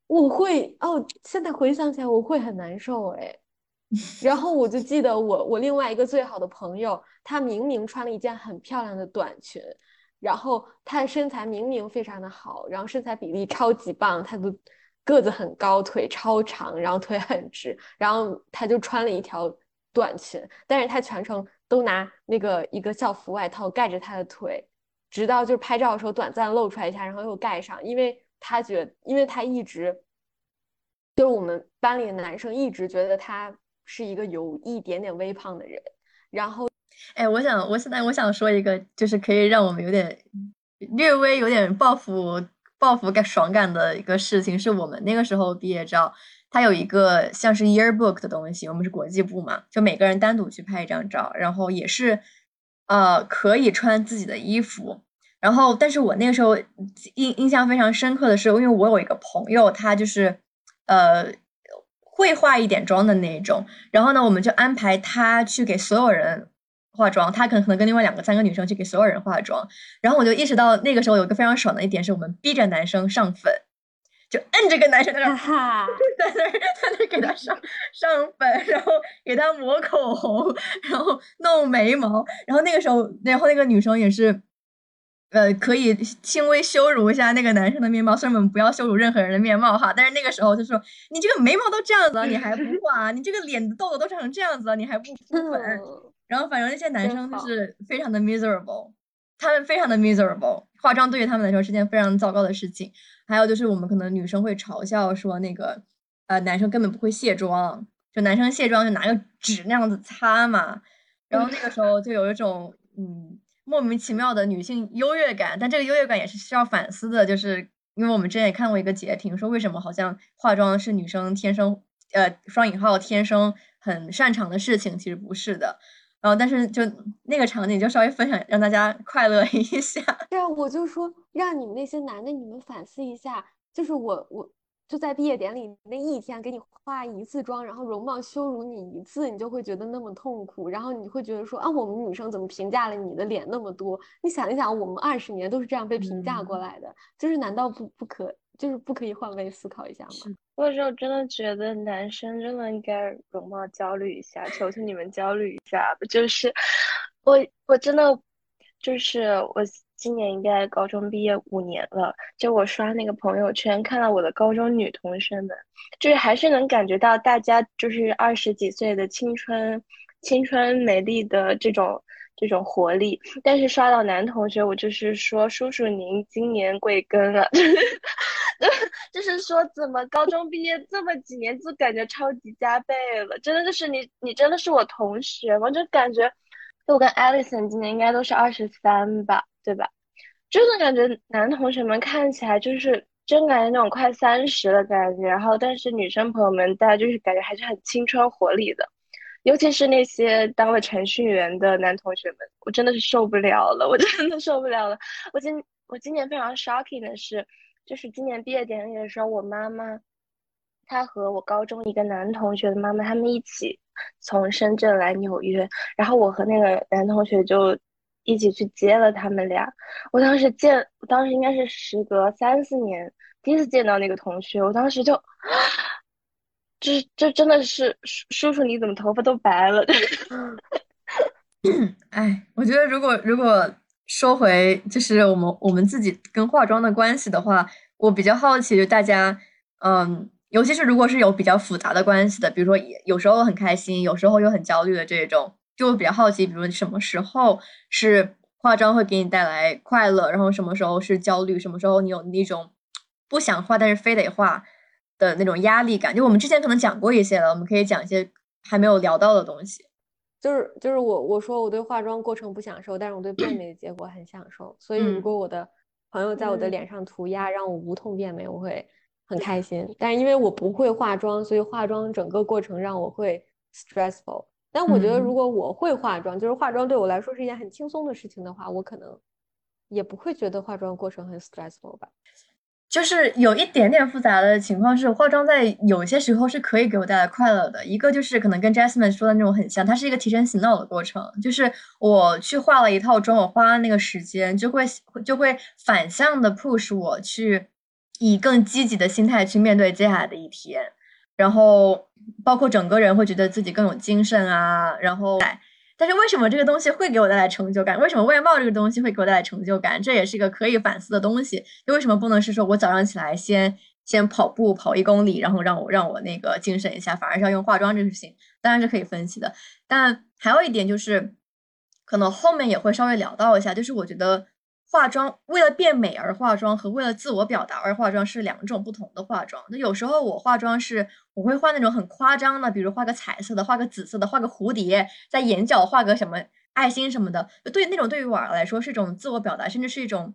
我会哦，现在回想起来我会很难受哎。[LAUGHS] 然后我就记得我我另外一个最好的朋友，她明明穿了一件很漂亮的短裙，然后她的身材明明非常的好，然后身材比例超级棒，她的个子很高，腿超长，然后腿很直，然后她就穿了一条短裙，但是她全程都拿那个一个校服外套盖着她的腿，直到就是拍照的时候短暂露出来一下，然后又盖上，因为她觉，因为她一直就是我们班里的男生一直觉得她。是一个有一点点微胖的人，然后，哎，我想，我现在我想说一个，就是可以让我们有点略微有点报复报复感爽感的一个事情，是我们那个时候毕业照，它有一个像是 yearbook 的东西，我们是国际部嘛，就每个人单独去拍一张照，然后也是呃可以穿自己的衣服，然后，但是我那个时候印印象非常深刻的是，因为我有一个朋友，他就是呃。会化一点妆的那种，然后呢，我们就安排他去给所有人化妆，他可能可能跟另外两个三个女生去给所有人化妆，然后我就意识到那个时候有一个非常爽的一点，是我们逼着男生上粉，就摁着个男生在那儿，[LAUGHS] 在那儿在那儿给他上上粉，然后给他抹口红，然后弄眉毛，然后那个时候，然后那个女生也是。呃，可以轻微羞辱一下那个男生的面貌，虽然我们不要羞辱任何人的面貌哈，但是那个时候就说你这个眉毛都这样子了，你还不画？你这个脸的痘痘都长成这样子了，你还不 [LAUGHS] 敷粉？然后反正那些男生就是非常的 miserable，他们非常的 miserable，化妆对于他们来说是件非常糟糕的事情。还有就是我们可能女生会嘲笑说那个呃男生根本不会卸妆，就男生卸妆就拿个纸那样子擦嘛，然后那个时候就有一种嗯。莫名其妙的女性优越感，但这个优越感也是需要反思的，就是因为我们之前也看过一个截屏，说为什么好像化妆是女生天生，呃，双引号天生很擅长的事情，其实不是的。然后，但是就那个场景，就稍微分享，让大家快乐一下。对啊，我就说让你们那些男的，你们反思一下，就是我我。就在毕业典礼那一天给你化一次妆，然后容貌羞辱你一次，你就会觉得那么痛苦，然后你会觉得说啊，我们女生怎么评价了你的脸那么多？你想一想，我们二十年都是这样被评价过来的，就是难道不不可，就是不可以换位思考一下吗？我有时候真的觉得男生真的应该容貌焦虑一下，求求你们焦虑一下吧。就是我我真的就是我。今年应该高中毕业五年了，就我刷那个朋友圈，看到我的高中女同学们，就是还是能感觉到大家就是二十几岁的青春、青春美丽的这种这种活力。但是刷到男同学，我就是说，叔叔您今年贵庚了？[LAUGHS] 就是说，怎么高中毕业这么几年就感觉超级加倍了？真的就是你，你真的是我同学吗就感觉，我跟 Alison 今年应该都是二十三吧。对吧？真的感觉男同学们看起来就是真感觉那种快三十的感觉，然后但是女生朋友们大家就是感觉还是很青春活力的，尤其是那些当了程序员的男同学们，我真的是受不了了，[LAUGHS] 我真的受不了了。我今我今年非常 shocking 的是，就是今年毕业典礼的时候，我妈妈她和我高中一个男同学的妈妈他们一起从深圳来纽约，然后我和那个男同学就。一起去接了他们俩，我当时见，我当时应该是时隔三四年第一次见到那个同学，我当时就，这这真的是叔叔你怎么头发都白了？[LAUGHS] 哎，我觉得如果如果说回就是我们我们自己跟化妆的关系的话，我比较好奇，就大家，嗯，尤其是如果是有比较复杂的关系的，比如说有时候很开心，有时候又很焦虑的这种。就比较好奇，比如什么时候是化妆会给你带来快乐，然后什么时候是焦虑，什么时候你有那种不想化但是非得化的那种压力感。就我们之前可能讲过一些了，我们可以讲一些还没有聊到的东西。就是就是我我说我对化妆过程不享受，但是我对变美的结果很享受。所以如果我的朋友在我的脸上涂鸦，让我无痛变美，我会很开心。但是因为我不会化妆，所以化妆整个过程让我会 stressful。但我觉得，如果我会化妆，就是化妆对我来说是一件很轻松的事情的话，我可能也不会觉得化妆过程很 stressful 吧。就是有一点点复杂的情况是，化妆在有些时候是可以给我带来快乐的。一个就是可能跟 Jasmine 说的那种很像，它是一个提神醒脑的过程。就是我去化了一套妆，我花了那个时间就会就会反向的 push 我去以更积极的心态去面对接下来的一天，然后包括整个人会觉得自己更有精神啊，然后。但是为什么这个东西会给我带来成就感？为什么外貌这个东西会给我带来成就感？这也是一个可以反思的东西。就为什么不能是说我早上起来先先跑步跑一公里，然后让我让我那个精神一下，反而是要用化妆这个事情，当然是可以分析的。但还有一点就是，可能后面也会稍微聊到一下，就是我觉得。化妆为了变美而化妆和为了自我表达而化妆是两种不同的化妆。那有时候我化妆是我会画那种很夸张的，比如画个彩色的，画个紫色的，画个蝴蝶，在眼角画个什么爱心什么的。对那种对于我来说是一种自我表达，甚至是一种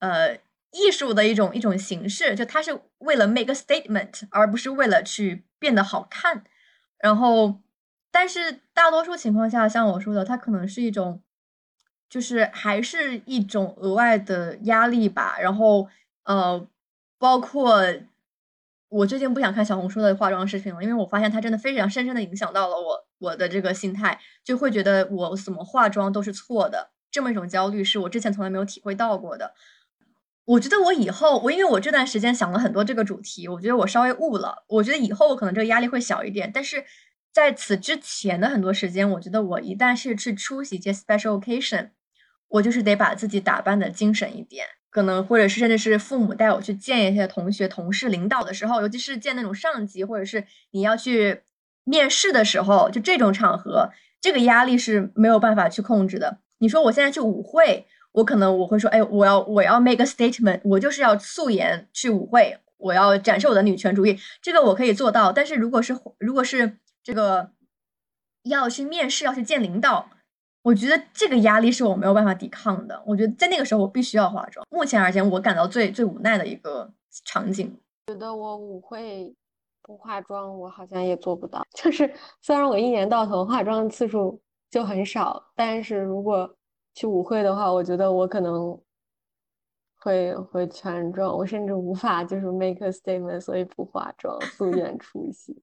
呃艺术的一种一种形式。就它是为了 make a statement，而不是为了去变得好看。然后，但是大多数情况下，像我说的，它可能是一种。就是还是一种额外的压力吧，然后呃，包括我最近不想看小红书的化妆视频了，因为我发现它真的非常深深的影响到了我我的这个心态，就会觉得我怎么化妆都是错的，这么一种焦虑是我之前从来没有体会到过的。我觉得我以后我因为我这段时间想了很多这个主题，我觉得我稍微悟了，我觉得以后可能这个压力会小一点，但是在此之前的很多时间，我觉得我一旦是去出席一些 special occasion。我就是得把自己打扮的精神一点，可能或者是甚至是父母带我去见一些同学、同事、领导的时候，尤其是见那种上级，或者是你要去面试的时候，就这种场合，这个压力是没有办法去控制的。你说我现在去舞会，我可能我会说，哎，我要我要 make a statement，我就是要素颜去舞会，我要展示我的女权主义，这个我可以做到。但是如果是如果是这个要去面试，要去见领导。我觉得这个压力是我没有办法抵抗的。我觉得在那个时候我必须要化妆。目前而言，我感到最最无奈的一个场景。觉得我舞会不化妆，我好像也做不到。就是虽然我一年到头化妆的次数就很少，但是如果去舞会的话，我觉得我可能会会全妆，我甚至无法就是 make a statement，所以不化妆，素颜出席。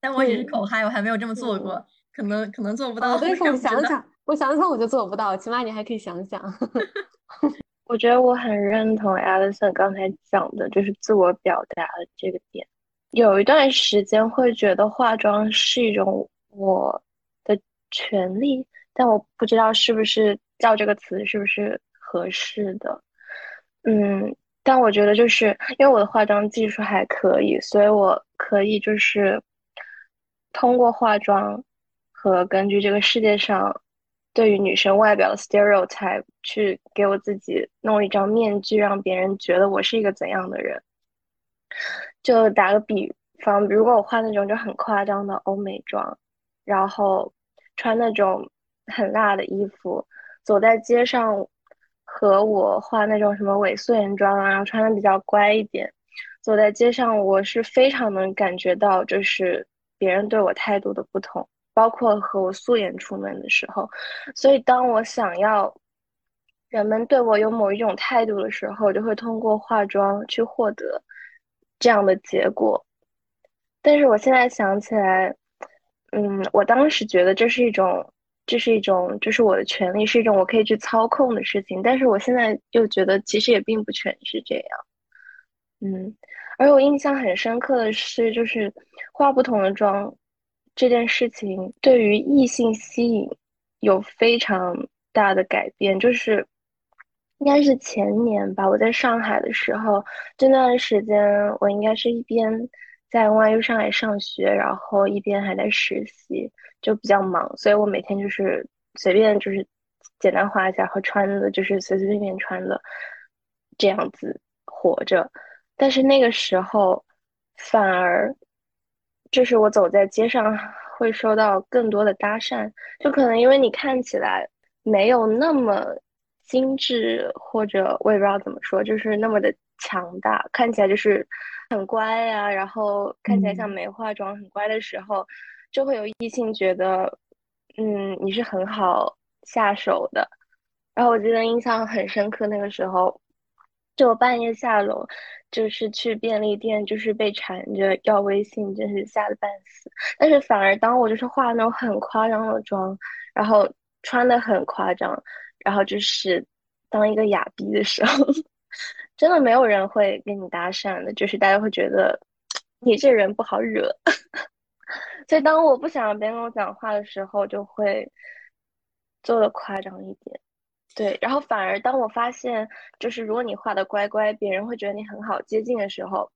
但我也是口嗨，我还没有这么做过。可能可能做不到，但是我想想，我想想我就做不到，起码你还可以想想。[LAUGHS] 我觉得我很认同 Alison 刚才讲的，就是自我表达的这个点。有一段时间会觉得化妆是一种我的权利，但我不知道是不是叫这个词是不是合适的。嗯，但我觉得就是因为我的化妆技术还可以，所以我可以就是通过化妆。和根据这个世界上对于女生外表的 stereotype 去给我自己弄一张面具，让别人觉得我是一个怎样的人。就打个比方，如果我化那种就很夸张的欧美妆，然后穿那种很辣的衣服，走在街上，和我化那种什么伪素颜妆啊，然后穿的比较乖一点，走在街上，我是非常能感觉到就是别人对我态度的不同。包括和我素颜出门的时候，所以当我想要人们对我有某一种态度的时候，我就会通过化妆去获得这样的结果。但是我现在想起来，嗯，我当时觉得这是一种，这是一种，这是我的权利，是一种我可以去操控的事情。但是我现在又觉得，其实也并不全是这样。嗯，而我印象很深刻的是，就是化不同的妆。这件事情对于异性吸引有非常大的改变，就是应该是前年吧。我在上海的时候，这段时间我应该是一边在 NYU 上海上学，然后一边还在实习，就比较忙，所以我每天就是随便就是简单画一下和穿的，就是随随便便穿的这样子活着。但是那个时候反而。就是我走在街上会收到更多的搭讪，就可能因为你看起来没有那么精致，或者我也不知道怎么说，就是那么的强大，看起来就是很乖呀，然后看起来像没化妆很乖的时候，就会有异性觉得，嗯，你是很好下手的。然后我记得印象很深刻，那个时候就我半夜下楼，就是去便利店，就是被缠着要微信，真是吓得半死。但是反而当我就是化那种很夸张的妆，然后穿的很夸张，然后就是当一个哑逼的时候，[LAUGHS] 真的没有人会跟你搭讪的，就是大家会觉得你这人不好惹。[LAUGHS] 所以当我不想让别人跟我讲话的时候，就会做的夸张一点。对，然后反而当我发现，就是如果你画的乖乖，别人会觉得你很好接近的时候，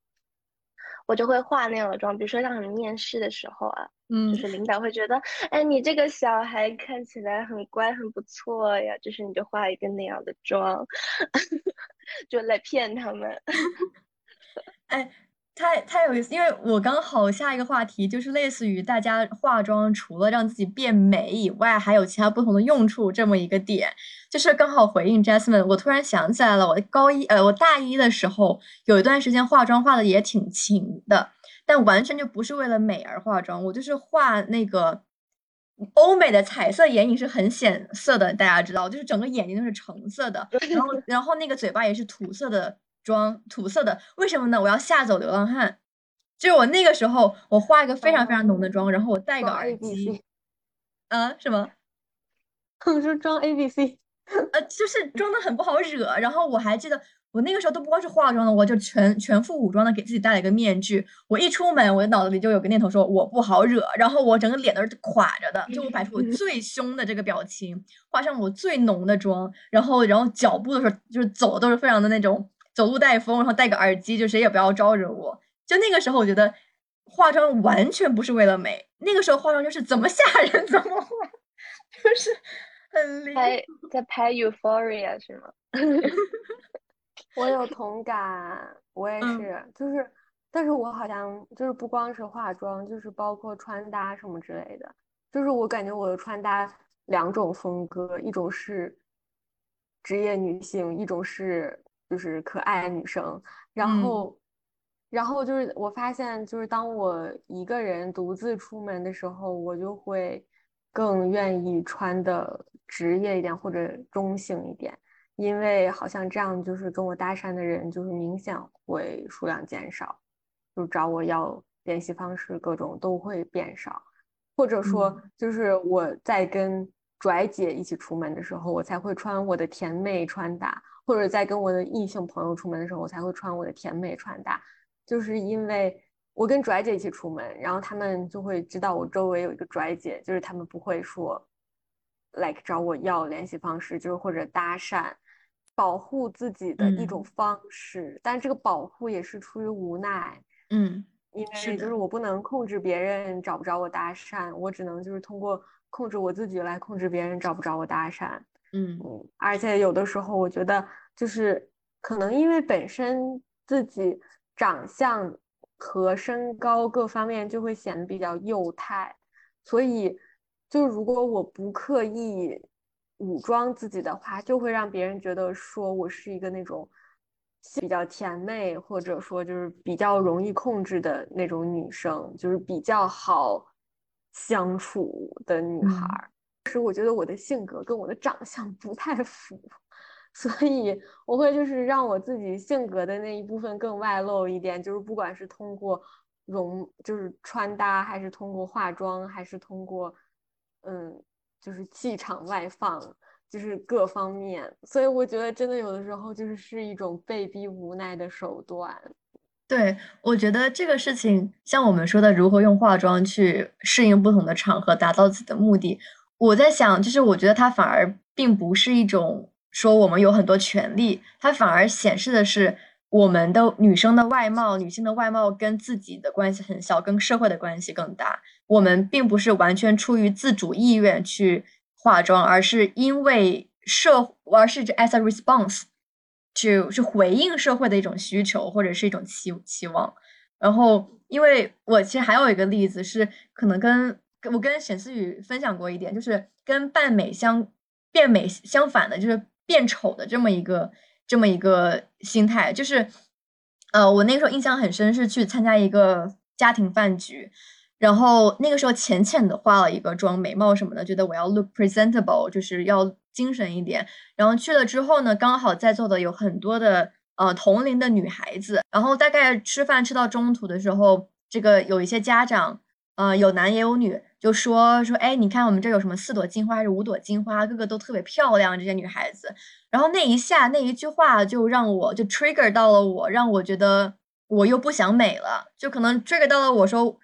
我就会化那样的妆。比如说让你面试的时候啊，嗯，就是领导会觉得，哎，你这个小孩看起来很乖，很不错呀，就是你就化一个那样的妆，[LAUGHS] 就来骗他们。[LAUGHS] 哎。太太有意思，因为我刚好下一个话题就是类似于大家化妆除了让自己变美以外，还有其他不同的用处这么一个点，就是刚好回应 Jasmine。我突然想起来了，我高一呃，我大一的时候有一段时间化妆化的也挺勤的，但完全就不是为了美而化妆，我就是画那个欧美的彩色眼影是很显色的，大家知道，就是整个眼睛都是橙色的，[LAUGHS] 然后然后那个嘴巴也是土色的。妆土色的，为什么呢？我要吓走流浪汉。就是我那个时候，我化一个非常非常浓的妆，然后我戴个耳机。啊？什么？[LAUGHS] 我说装 A B C。呃，就是装的很不好惹。然后我还记得，我那个时候都不光是化妆了，我就全全副武装的给自己戴了一个面具。我一出门，我的脑子里就有个念头说我不好惹。然后我整个脸都是垮着的，就我摆出我 [LAUGHS] 最凶的这个表情，化上我最浓的妆，然后然后脚步的时候就是走都是非常的那种。走路带风，然后戴个耳机，就谁也不要招惹我。就那个时候，我觉得化妆完全不是为了美，那个时候化妆就是怎么吓人 [LAUGHS] 怎么化，就是很拍在拍 Euphoria 是吗？[LAUGHS] 我有同感，我也是，就是，但是我好像就是不光是化妆，就是包括穿搭什么之类的，就是我感觉我的穿搭两种风格，一种是职业女性，一种是。就是可爱女生，然后，然后就是我发现，就是当我一个人独自出门的时候，我就会更愿意穿的职业一点或者中性一点，因为好像这样就是跟我搭讪的人就是明显会数量减少，就找我要联系方式各种都会变少，或者说就是我在跟拽姐一起出门的时候，我才会穿我的甜妹穿搭。或者在跟我的异性朋友出门的时候，我才会穿我的甜美穿搭，就是因为我跟拽姐一起出门，然后他们就会知道我周围有一个拽姐，就是他们不会说，like 找我要联系方式，就是或者搭讪，保护自己的一种方式。但这个保护也是出于无奈，嗯，因为就是我不能控制别人找不着我搭讪，我只能就是通过控制我自己来控制别人找不着我搭讪。嗯嗯，而且有的时候我觉得，就是可能因为本身自己长相和身高各方面就会显得比较幼态，所以就如果我不刻意武装自己的话，就会让别人觉得说我是一个那种比较甜妹，或者说就是比较容易控制的那种女生，就是比较好相处的女孩。是我觉得我的性格跟我的长相不太符，所以我会就是让我自己性格的那一部分更外露一点，就是不管是通过容，就是穿搭，还是通过化妆，还是通过，嗯，就是气场外放，就是各方面。所以我觉得真的有的时候就是是一种被逼无奈的手段。对，我觉得这个事情像我们说的，如何用化妆去适应不同的场合，达到自己的目的。我在想，就是我觉得它反而并不是一种说我们有很多权利，它反而显示的是我们的女生的外貌、女性的外貌跟自己的关系很小，跟社会的关系更大。我们并不是完全出于自主意愿去化妆，而是因为社，而是 as a response to 是回应社会的一种需求或者是一种期期望。然后，因为我其实还有一个例子是可能跟。我跟沈思雨分享过一点，就是跟扮美相变美相反的，就是变丑的这么一个这么一个心态。就是，呃，我那个时候印象很深，是去参加一个家庭饭局，然后那个时候浅浅的化了一个妆，眉毛什么的，觉得我要 look presentable，就是要精神一点。然后去了之后呢，刚好在座的有很多的呃同龄的女孩子，然后大概吃饭吃到中途的时候，这个有一些家长，呃有男也有女，就说说，哎，你看我们这有什么四朵金花还是五朵金花，个个都特别漂亮，这些女孩子。然后那一下那一句话就让我就 trigger 到了我，让我觉得我又不想美了，就可能 trigger 到了我说，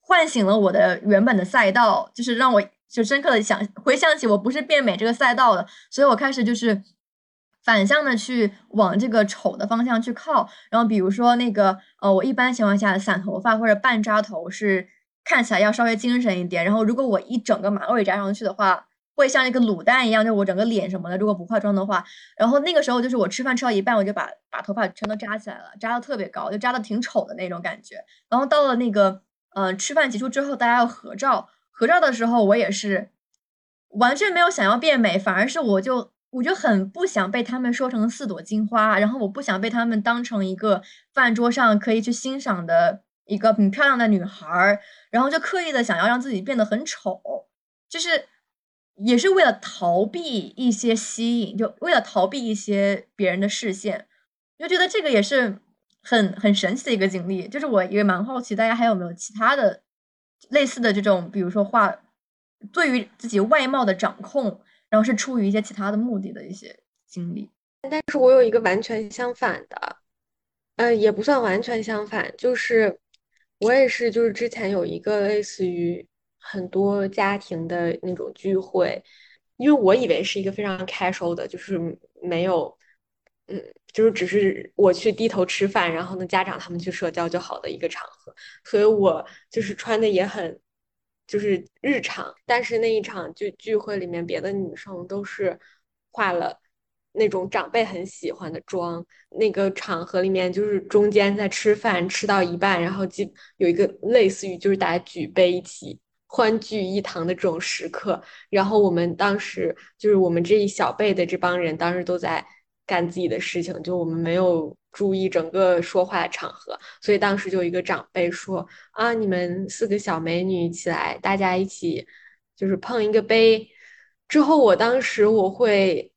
唤醒了我的原本的赛道，就是让我就深刻的想回想起我不是变美这个赛道的，所以我开始就是反向的去往这个丑的方向去靠。然后比如说那个呃，我一般情况下散头发或者半扎头是看起来要稍微精神一点，然后如果我一整个马尾扎上去的话。会像一个卤蛋一样，就我整个脸什么的，如果不化妆的话，然后那个时候就是我吃饭吃到一半，我就把把头发全都扎起来了，扎的特别高，就扎的挺丑的那种感觉。然后到了那个，嗯，吃饭结束之后，大家要合照，合照的时候，我也是完全没有想要变美，反而是我就我就很不想被他们说成四朵金花，然后我不想被他们当成一个饭桌上可以去欣赏的一个很漂亮的女孩，然后就刻意的想要让自己变得很丑，就是。也是为了逃避一些吸引，就为了逃避一些别人的视线，就觉得这个也是很很神奇的一个经历。就是我也蛮好奇，大家还有没有其他的类似的这种，比如说画对于自己外貌的掌控，然后是出于一些其他的目的的一些经历。但是我有一个完全相反的，嗯，也不算完全相反，就是我也是，就是之前有一个类似于。很多家庭的那种聚会，因为我以为是一个非常 casual 的，就是没有，嗯，就是只是我去低头吃饭，然后呢家长他们去社交就好的一个场合，所以我就是穿的也很，就是日常。但是那一场聚聚会里面，别的女生都是化了那种长辈很喜欢的妆。那个场合里面，就是中间在吃饭吃到一半，然后就有一个类似于就是大家举杯一起。欢聚一堂的这种时刻，然后我们当时就是我们这一小辈的这帮人，当时都在干自己的事情，就我们没有注意整个说话的场合，所以当时就一个长辈说：“啊，你们四个小美女起来，大家一起就是碰一个杯。”之后我当时我会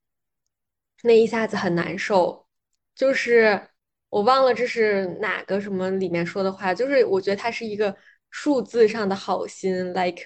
那一下子很难受，就是我忘了这是哪个什么里面说的话，就是我觉得她是一个。数字上的好心，like，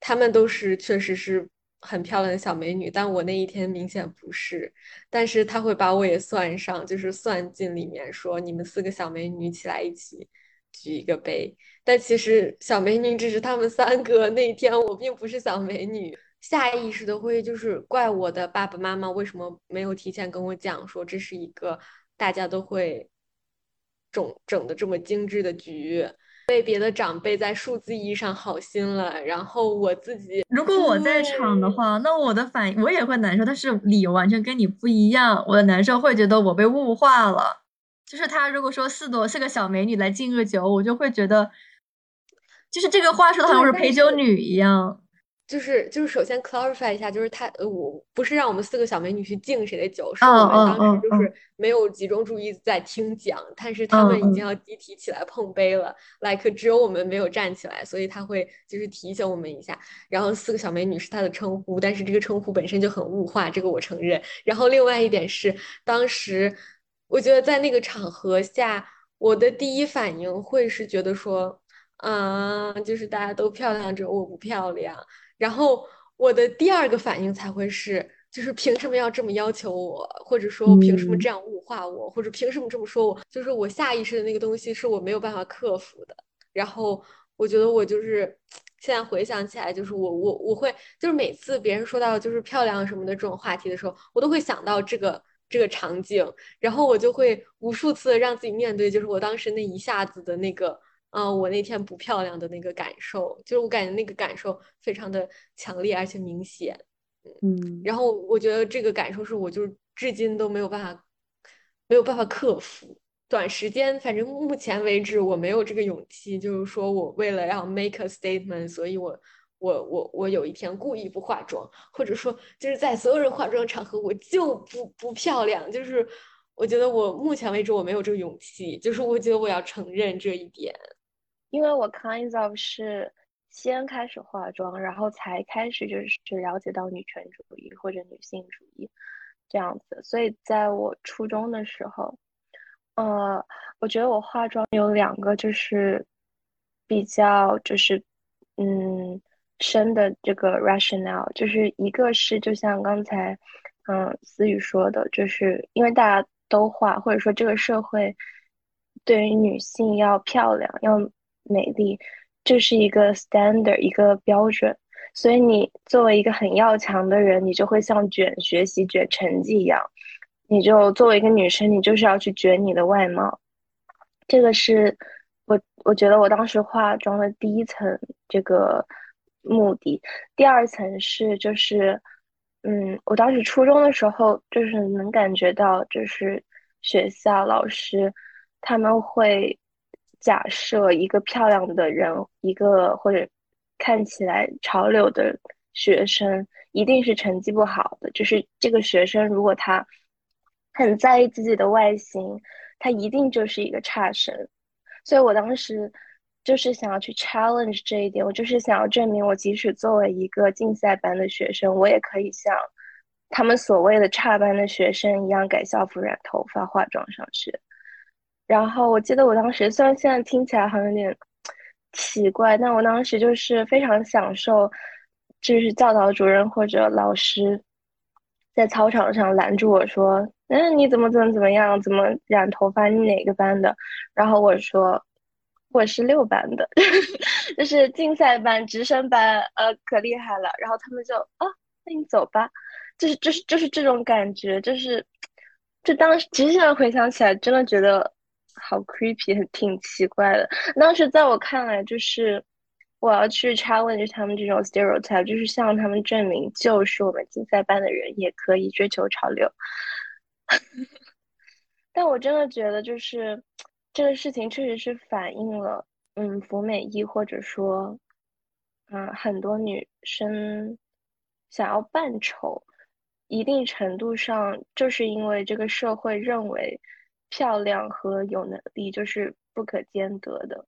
他们都是确实是很漂亮的小美女，但我那一天明显不是。但是他会把我也算上，就是算进里面，说你们四个小美女起来一起举一个杯。但其实小美女只是他们三个，那一天我并不是小美女，下意识的会就是怪我的爸爸妈妈为什么没有提前跟我讲说这是一个大家都会整整的这么精致的局。被别的长辈在数字意义上好心了，然后我自己如果我在场的话，那我的反应我也会难受，但是理由完全跟你不一样。我的难受会觉得我被物化了，就是他如果说四朵是个小美女来敬个酒，我就会觉得，就是这个话说的好像是陪酒女一样。就是就是，首先 clarify 一下，就是他呃，我不是让我们四个小美女去敬谁的酒，是我们当时就是没有集中注意在听讲，但是他们已经要集体起来碰杯了，like 只有我们没有站起来，所以他会就是提醒我们一下。然后四个小美女是他的称呼，但是这个称呼本身就很物化，这个我承认。然后另外一点是，当时我觉得在那个场合下，我的第一反应会是觉得说，啊，就是大家都漂亮，只有我不漂亮。然后我的第二个反应才会是，就是凭什么要这么要求我，或者说凭什么这样物化我，或者凭什么这么说我？就是我下意识的那个东西是我没有办法克服的。然后我觉得我就是现在回想起来，就是我我我会就是每次别人说到就是漂亮什么的这种话题的时候，我都会想到这个这个场景，然后我就会无数次让自己面对，就是我当时那一下子的那个。嗯，我那天不漂亮的那个感受，就是我感觉那个感受非常的强烈而且明显，嗯，然后我觉得这个感受是我就是至今都没有办法没有办法克服。短时间，反正目前为止我没有这个勇气，就是说我为了要 make a statement，所以我我我我有一天故意不化妆，或者说就是在所有人化妆的场合我就不不漂亮，就是我觉得我目前为止我没有这个勇气，就是我觉得我要承认这一点。因为我 kind of 是先开始化妆，然后才开始就是了解到女权主义或者女性主义这样子，所以在我初中的时候，呃，我觉得我化妆有两个，就是比较就是嗯深的这个 rationale，就是一个是就像刚才嗯思雨说的，就是因为大家都化，或者说这个社会对于女性要漂亮要美丽，这是一个 standard 一个标准，所以你作为一个很要强的人，你就会像卷学习卷成绩一样。你就作为一个女生，你就是要去卷你的外貌，这个是我我觉得我当时化妆的第一层这个目的。第二层是就是，嗯，我当时初中的时候就是能感觉到，就是学校老师他们会假设一个漂亮的人，一个或者看起来潮流的学生，一定是成绩不好的。就是这个学生如果他。很在意自己的外形，他一定就是一个差生，所以我当时就是想要去 challenge 这一点，我就是想要证明我即使作为一个竞赛班的学生，我也可以像他们所谓的差班的学生一样改校服、染头发、化妆上学。然后我记得我当时虽然现在听起来好像有点奇怪，但我当时就是非常享受，就是教导主任或者老师在操场上拦住我说。嗯，你怎么怎么怎么样？怎么染头发？你哪个班的？然后我说我是六班的，[LAUGHS] 就是竞赛班、直升班，呃，可厉害了。然后他们就啊，那你走吧，就是就是就是这种感觉，就是就当时其实现在回想起来，真的觉得好 creepy，很挺奇怪的。当时在我看来，就是我要去 challenge 他们这种 stereotype，就是向他们证明，就是我们竞赛班的人也可以追求潮流。[LAUGHS] 但我真的觉得，就是这个事情确实是反映了，嗯，服美役或者说，嗯，很多女生想要扮丑，一定程度上就是因为这个社会认为漂亮和有能力就是不可兼得的。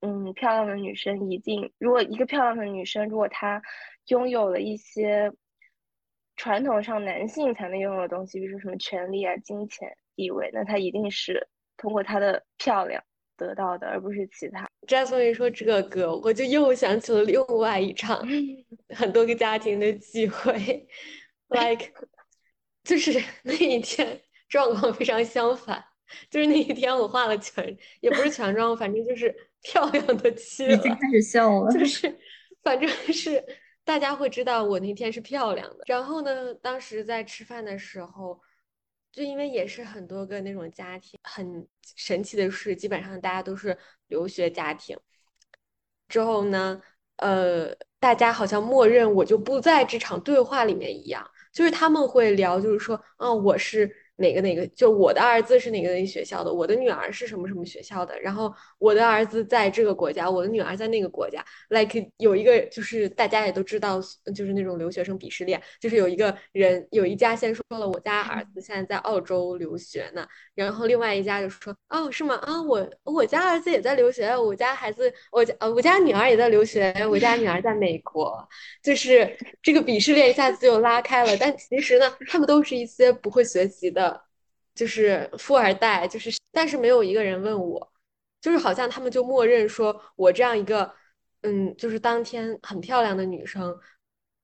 嗯，漂亮的女生一定，如果一个漂亮的女生，如果她拥有了一些。传统上男性才能拥有的东西，比如说什么权利啊、金钱、地位，那她一定是通过她的漂亮得到的，而不是其他。詹松一说这个歌，我就又想起了另外一场 [LAUGHS] 很多个家庭的聚会，[LAUGHS] like，就是那一天状况非常相反，就是那一天我化了全，也不是全妆，反正就是漂亮的去了，已经开始笑了，就是反正是。大家会知道我那天是漂亮的。然后呢，当时在吃饭的时候，就因为也是很多个那种家庭，很神奇的是，基本上大家都是留学家庭。之后呢，呃，大家好像默认我就不在这场对话里面一样，就是他们会聊，就是说，嗯，我是。哪个哪个？就我的儿子是哪个学校的，我的女儿是什么什么学校的。然后我的儿子在这个国家，我的女儿在那个国家。Like 有一个就是大家也都知道，就是那种留学生鄙视链，就是有一个人有一家先说了我家儿子现在在澳洲留学呢，然后另外一家就说哦是吗？啊我我家儿子也在留学，我家孩子我家呃我家女儿也在留学，我家女儿在美国，就是这个鄙视链一下子就拉开了。但其实呢，他们都是一些不会学习的。就是富二代，就是，但是没有一个人问我，就是好像他们就默认说我这样一个，嗯，就是当天很漂亮的女生，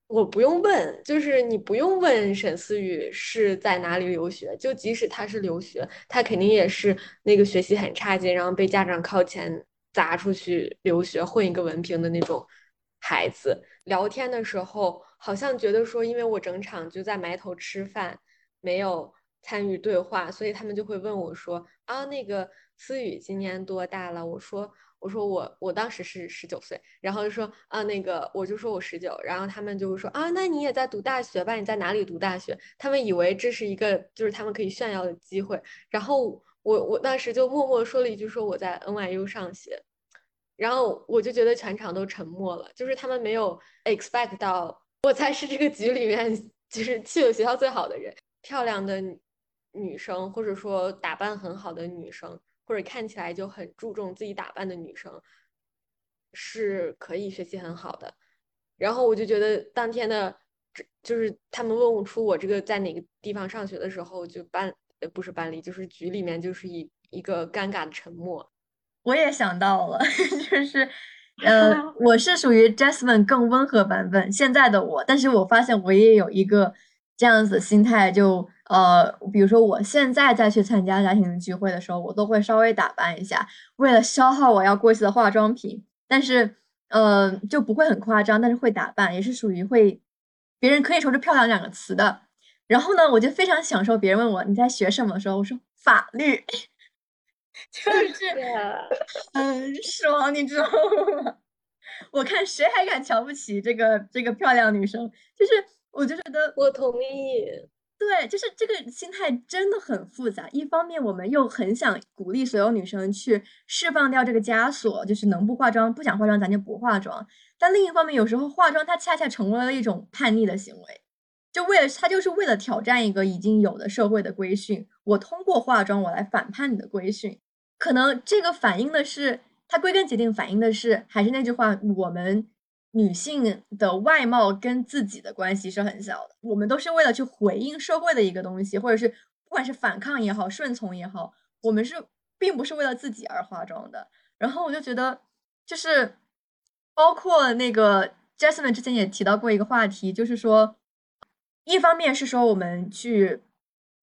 我不用问，就是你不用问沈思雨是在哪里留学，就即使她是留学，她肯定也是那个学习很差劲，然后被家长靠钱砸出去留学混一个文凭的那种孩子。聊天的时候，好像觉得说，因为我整场就在埋头吃饭，没有。参与对话，所以他们就会问我说：“啊，那个思雨今年多大了？”我说：“我说我我当时是十九岁。”然后就说：“啊，那个我就说我十九。”然后他们就会说：“啊，那你也在读大学吧？你在哪里读大学？”他们以为这是一个就是他们可以炫耀的机会。然后我我当时就默默说了一句：“说我在 NYU 上学。”然后我就觉得全场都沉默了，就是他们没有 expect 到我才是这个局里面 [LAUGHS] 就是去了学校最好的人，漂亮的。女生，或者说打扮很好的女生，或者看起来就很注重自己打扮的女生，是可以学习很好的。然后我就觉得当天的，就是他们问出我这个在哪个地方上学的时候，就班呃不是班里，就是局里面就是一一个尴尬的沉默。我也想到了，[LAUGHS] 就是，[LAUGHS] 呃，我是属于 Jasmine 更温和版本现在的我，但是我发现我也有一个这样子心态，就呃，比如说我现在再去参加家庭聚会的时候，我都会稍微打扮一下，为了消耗我要过去的化妆品，但是呃，就不会很夸张，但是会打扮，也是属于会，别人可以说是漂亮两个词的。然后呢，我就非常享受别人问我你在学什么的时候，我说法律。[LAUGHS] 就是很爽，你知道吗？[LAUGHS] 我看谁还敢瞧不起这个这个漂亮女生？就是我就觉得我同意，对，就是这个心态真的很复杂。一方面，我们又很想鼓励所有女生去释放掉这个枷锁，就是能不化妆不想化妆咱就不化妆。但另一方面，有时候化妆它恰恰成为了一种叛逆的行为，就为了它就是为了挑战一个已经有的社会的规训。我通过化妆，我来反叛你的规训。可能这个反映的是，它归根结底反映的是，还是那句话，我们女性的外貌跟自己的关系是很小的。我们都是为了去回应社会的一个东西，或者是不管是反抗也好，顺从也好，我们是并不是为了自己而化妆的。然后我就觉得，就是包括那个 Jasmine 之前也提到过一个话题，就是说，一方面是说我们去。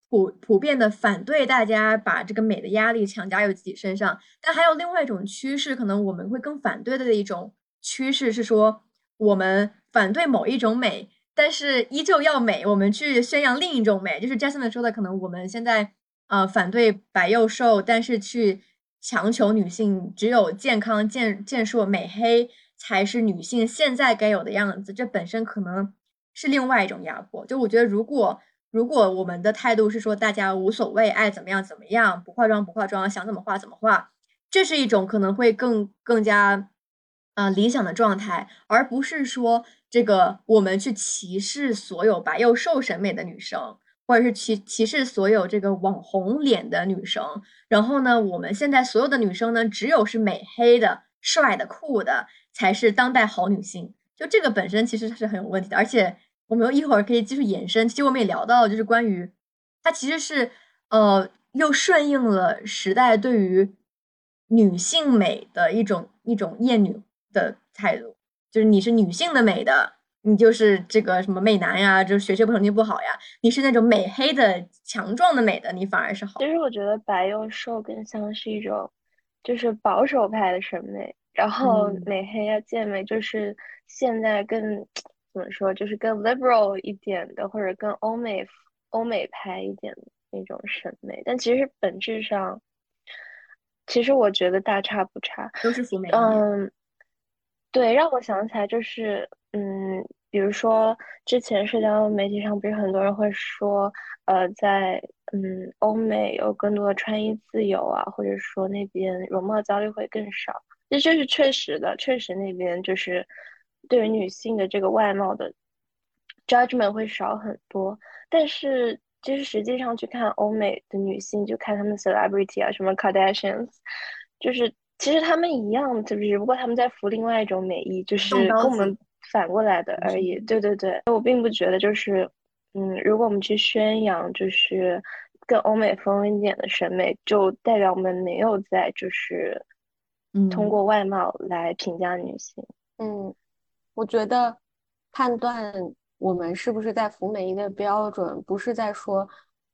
普普遍的反对大家把这个美的压力强加于自己身上，但还有另外一种趋势，可能我们会更反对的一种趋势是说，我们反对某一种美，但是依旧要美，我们去宣扬另一种美。就是 Jasmine 说的，可能我们现在呃反对白幼瘦，但是去强求女性只有健康、健健硕、美黑才是女性现在该有的样子，这本身可能是另外一种压迫。就我觉得，如果如果我们的态度是说大家无所谓，爱怎么样怎么样，不化妆不化妆，想怎么化怎么化，这是一种可能会更更加，呃理想的状态，而不是说这个我们去歧视所有白又瘦审美的女生，或者是歧歧视所有这个网红脸的女生。然后呢，我们现在所有的女生呢，只有是美黑的、帅的、酷的才是当代好女性。就这个本身其实是很有问题的，而且。我们一会儿可以继续延伸。其实我们也聊到，就是关于它其实是呃，又顺应了时代对于女性美的一种一种厌女的态度。就是你是女性的美的，你就是这个什么美男呀，就是学习不成绩不好呀。你是那种美黑的、强壮的美的，你反而是好。其实我觉得白又瘦更像是一种就是保守派的审美，然后美黑啊、健美就是现在更。怎么说，就是更 liberal 一点的，或者更欧美欧美派一点的那种审美，但其实本质上，其实我觉得大差不差，都是服美。嗯，对，让我想起来就是，嗯，比如说之前社交媒体上不是很多人会说，呃，在嗯欧美有更多的穿衣自由啊，或者说那边容貌焦虑会更少，这这是确实的，确实那边就是。对于女性的这个外貌的 judgment 会少很多，但是就是实际上去看欧美的女性，就看他们 celebrity 啊，什么 Kardashians，就是其实他们一样，就只不过他们在服另外一种美意，就是跟我们反过来的而已。对对对，我并不觉得就是，嗯，如果我们去宣扬就是更欧美风一点的审美，就代表我们没有在就是，通过外貌来评价女性。嗯。我觉得判断我们是不是在服美役的标准，不是在说，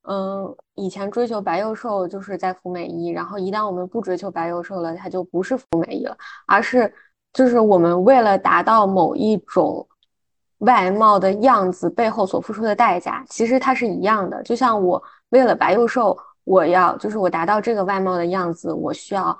嗯，以前追求白幼瘦就是在服美役，然后一旦我们不追求白幼瘦了，它就不是服美役了，而是就是我们为了达到某一种外貌的样子背后所付出的代价，其实它是一样的。就像我为了白幼瘦，我要就是我达到这个外貌的样子，我需要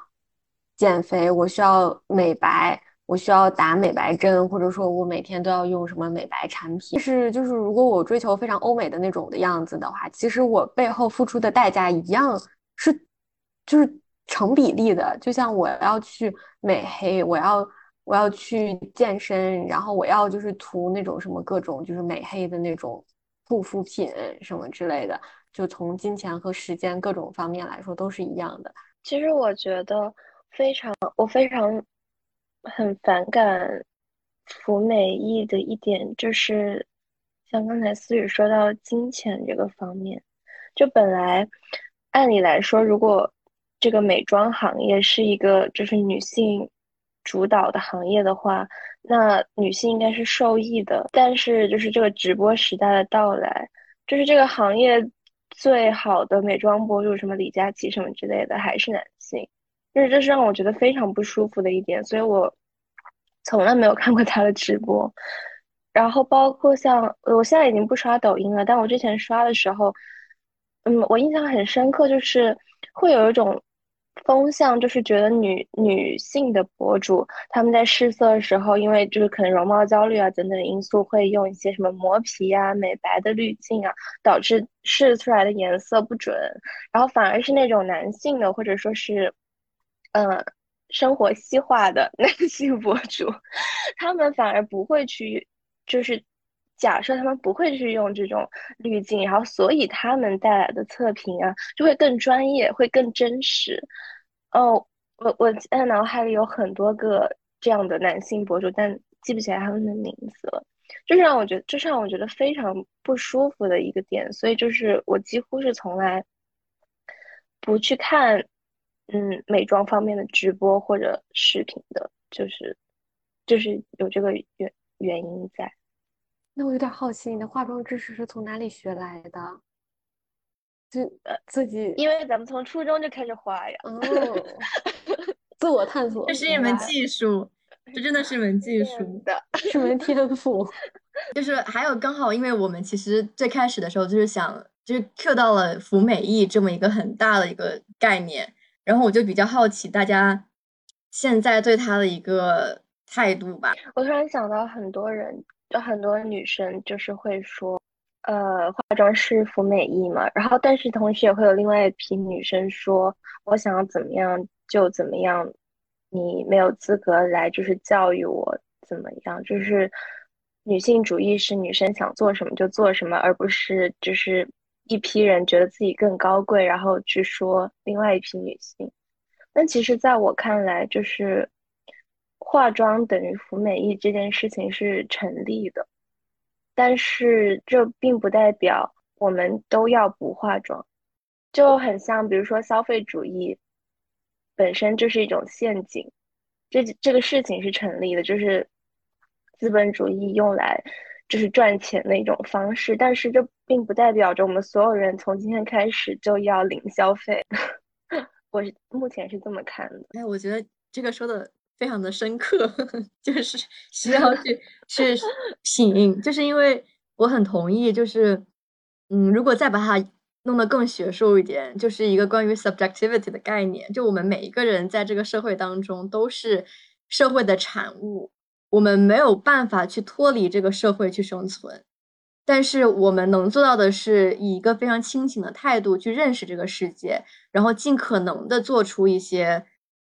减肥，我需要美白。我需要打美白针，或者说我每天都要用什么美白产品。是就是，如果我追求非常欧美的那种的样子的话，其实我背后付出的代价一样是，就是成比例的。就像我要去美黑，我要我要去健身，然后我要就是涂那种什么各种就是美黑的那种护肤品什么之类的，就从金钱和时间各种方面来说都是一样的。其实我觉得非常，我非常。很反感服美役的一点就是，像刚才思雨说到金钱这个方面，就本来按理来说，如果这个美妆行业是一个就是女性主导的行业的话，那女性应该是受益的。但是就是这个直播时代的到来，就是这个行业最好的美妆博主，什么李佳琦什么之类的，还是男性，就是这是让我觉得非常不舒服的一点。所以我从来没有看过他的直播。然后包括像我现在已经不刷抖音了，但我之前刷的时候，嗯，我印象很深刻，就是会有一种风向，就是觉得女女性的博主他们在试色的时候，因为就是可能容貌焦虑啊等等因素，会用一些什么磨皮啊、美白的滤镜啊，导致试出来的颜色不准。然后反而是那种男性的或者说是，嗯，生活西化的男性博主，他们反而不会去。就是假设他们不会去用这种滤镜，然后所以他们带来的测评啊就会更专业，会更真实。哦，我我在脑海里有很多个这样的男性博主，但记不起来他们的名字了。这是让我觉得，这是让我觉得非常不舒服的一个点。所以就是我几乎是从来不去看嗯美妆方面的直播或者视频的，就是就是有这个原。原因在，那我有点好奇，你的化妆知识是从哪里学来的？就呃自己，因为咱们从初中就开始画呀。哦，[LAUGHS] 自我探索，这是一门技术，这真的是一门技术的，[LAUGHS] 是门天赋。就是还有刚好，因为我们其实最开始的时候就是想，就是 Q 到了服美役这么一个很大的一个概念，然后我就比较好奇大家现在对他的一个。态度吧，我突然想到，很多人就很多女生就是会说，呃，化妆师服美役嘛。然后，但是同时也会有另外一批女生说，我想要怎么样就怎么样，你没有资格来就是教育我怎么样。就是女性主义是女生想做什么就做什么，而不是就是一批人觉得自己更高贵，然后去说另外一批女性。但其实在我看来，就是。化妆等于服美役这件事情是成立的，但是这并不代表我们都要不化妆，就很像，比如说消费主义本身就是一种陷阱，这这个事情是成立的，就是资本主义用来就是赚钱的一种方式，但是这并不代表着我们所有人从今天开始就要零消费，[LAUGHS] 我是目前是这么看的。哎，我觉得这个说的。非常的深刻，[LAUGHS] 就是需要去去品，就是因为我很同意，就是嗯，如果再把它弄得更学术一点，就是一个关于 subjectivity 的概念，就我们每一个人在这个社会当中都是社会的产物，我们没有办法去脱离这个社会去生存，但是我们能做到的是以一个非常清醒的态度去认识这个世界，然后尽可能的做出一些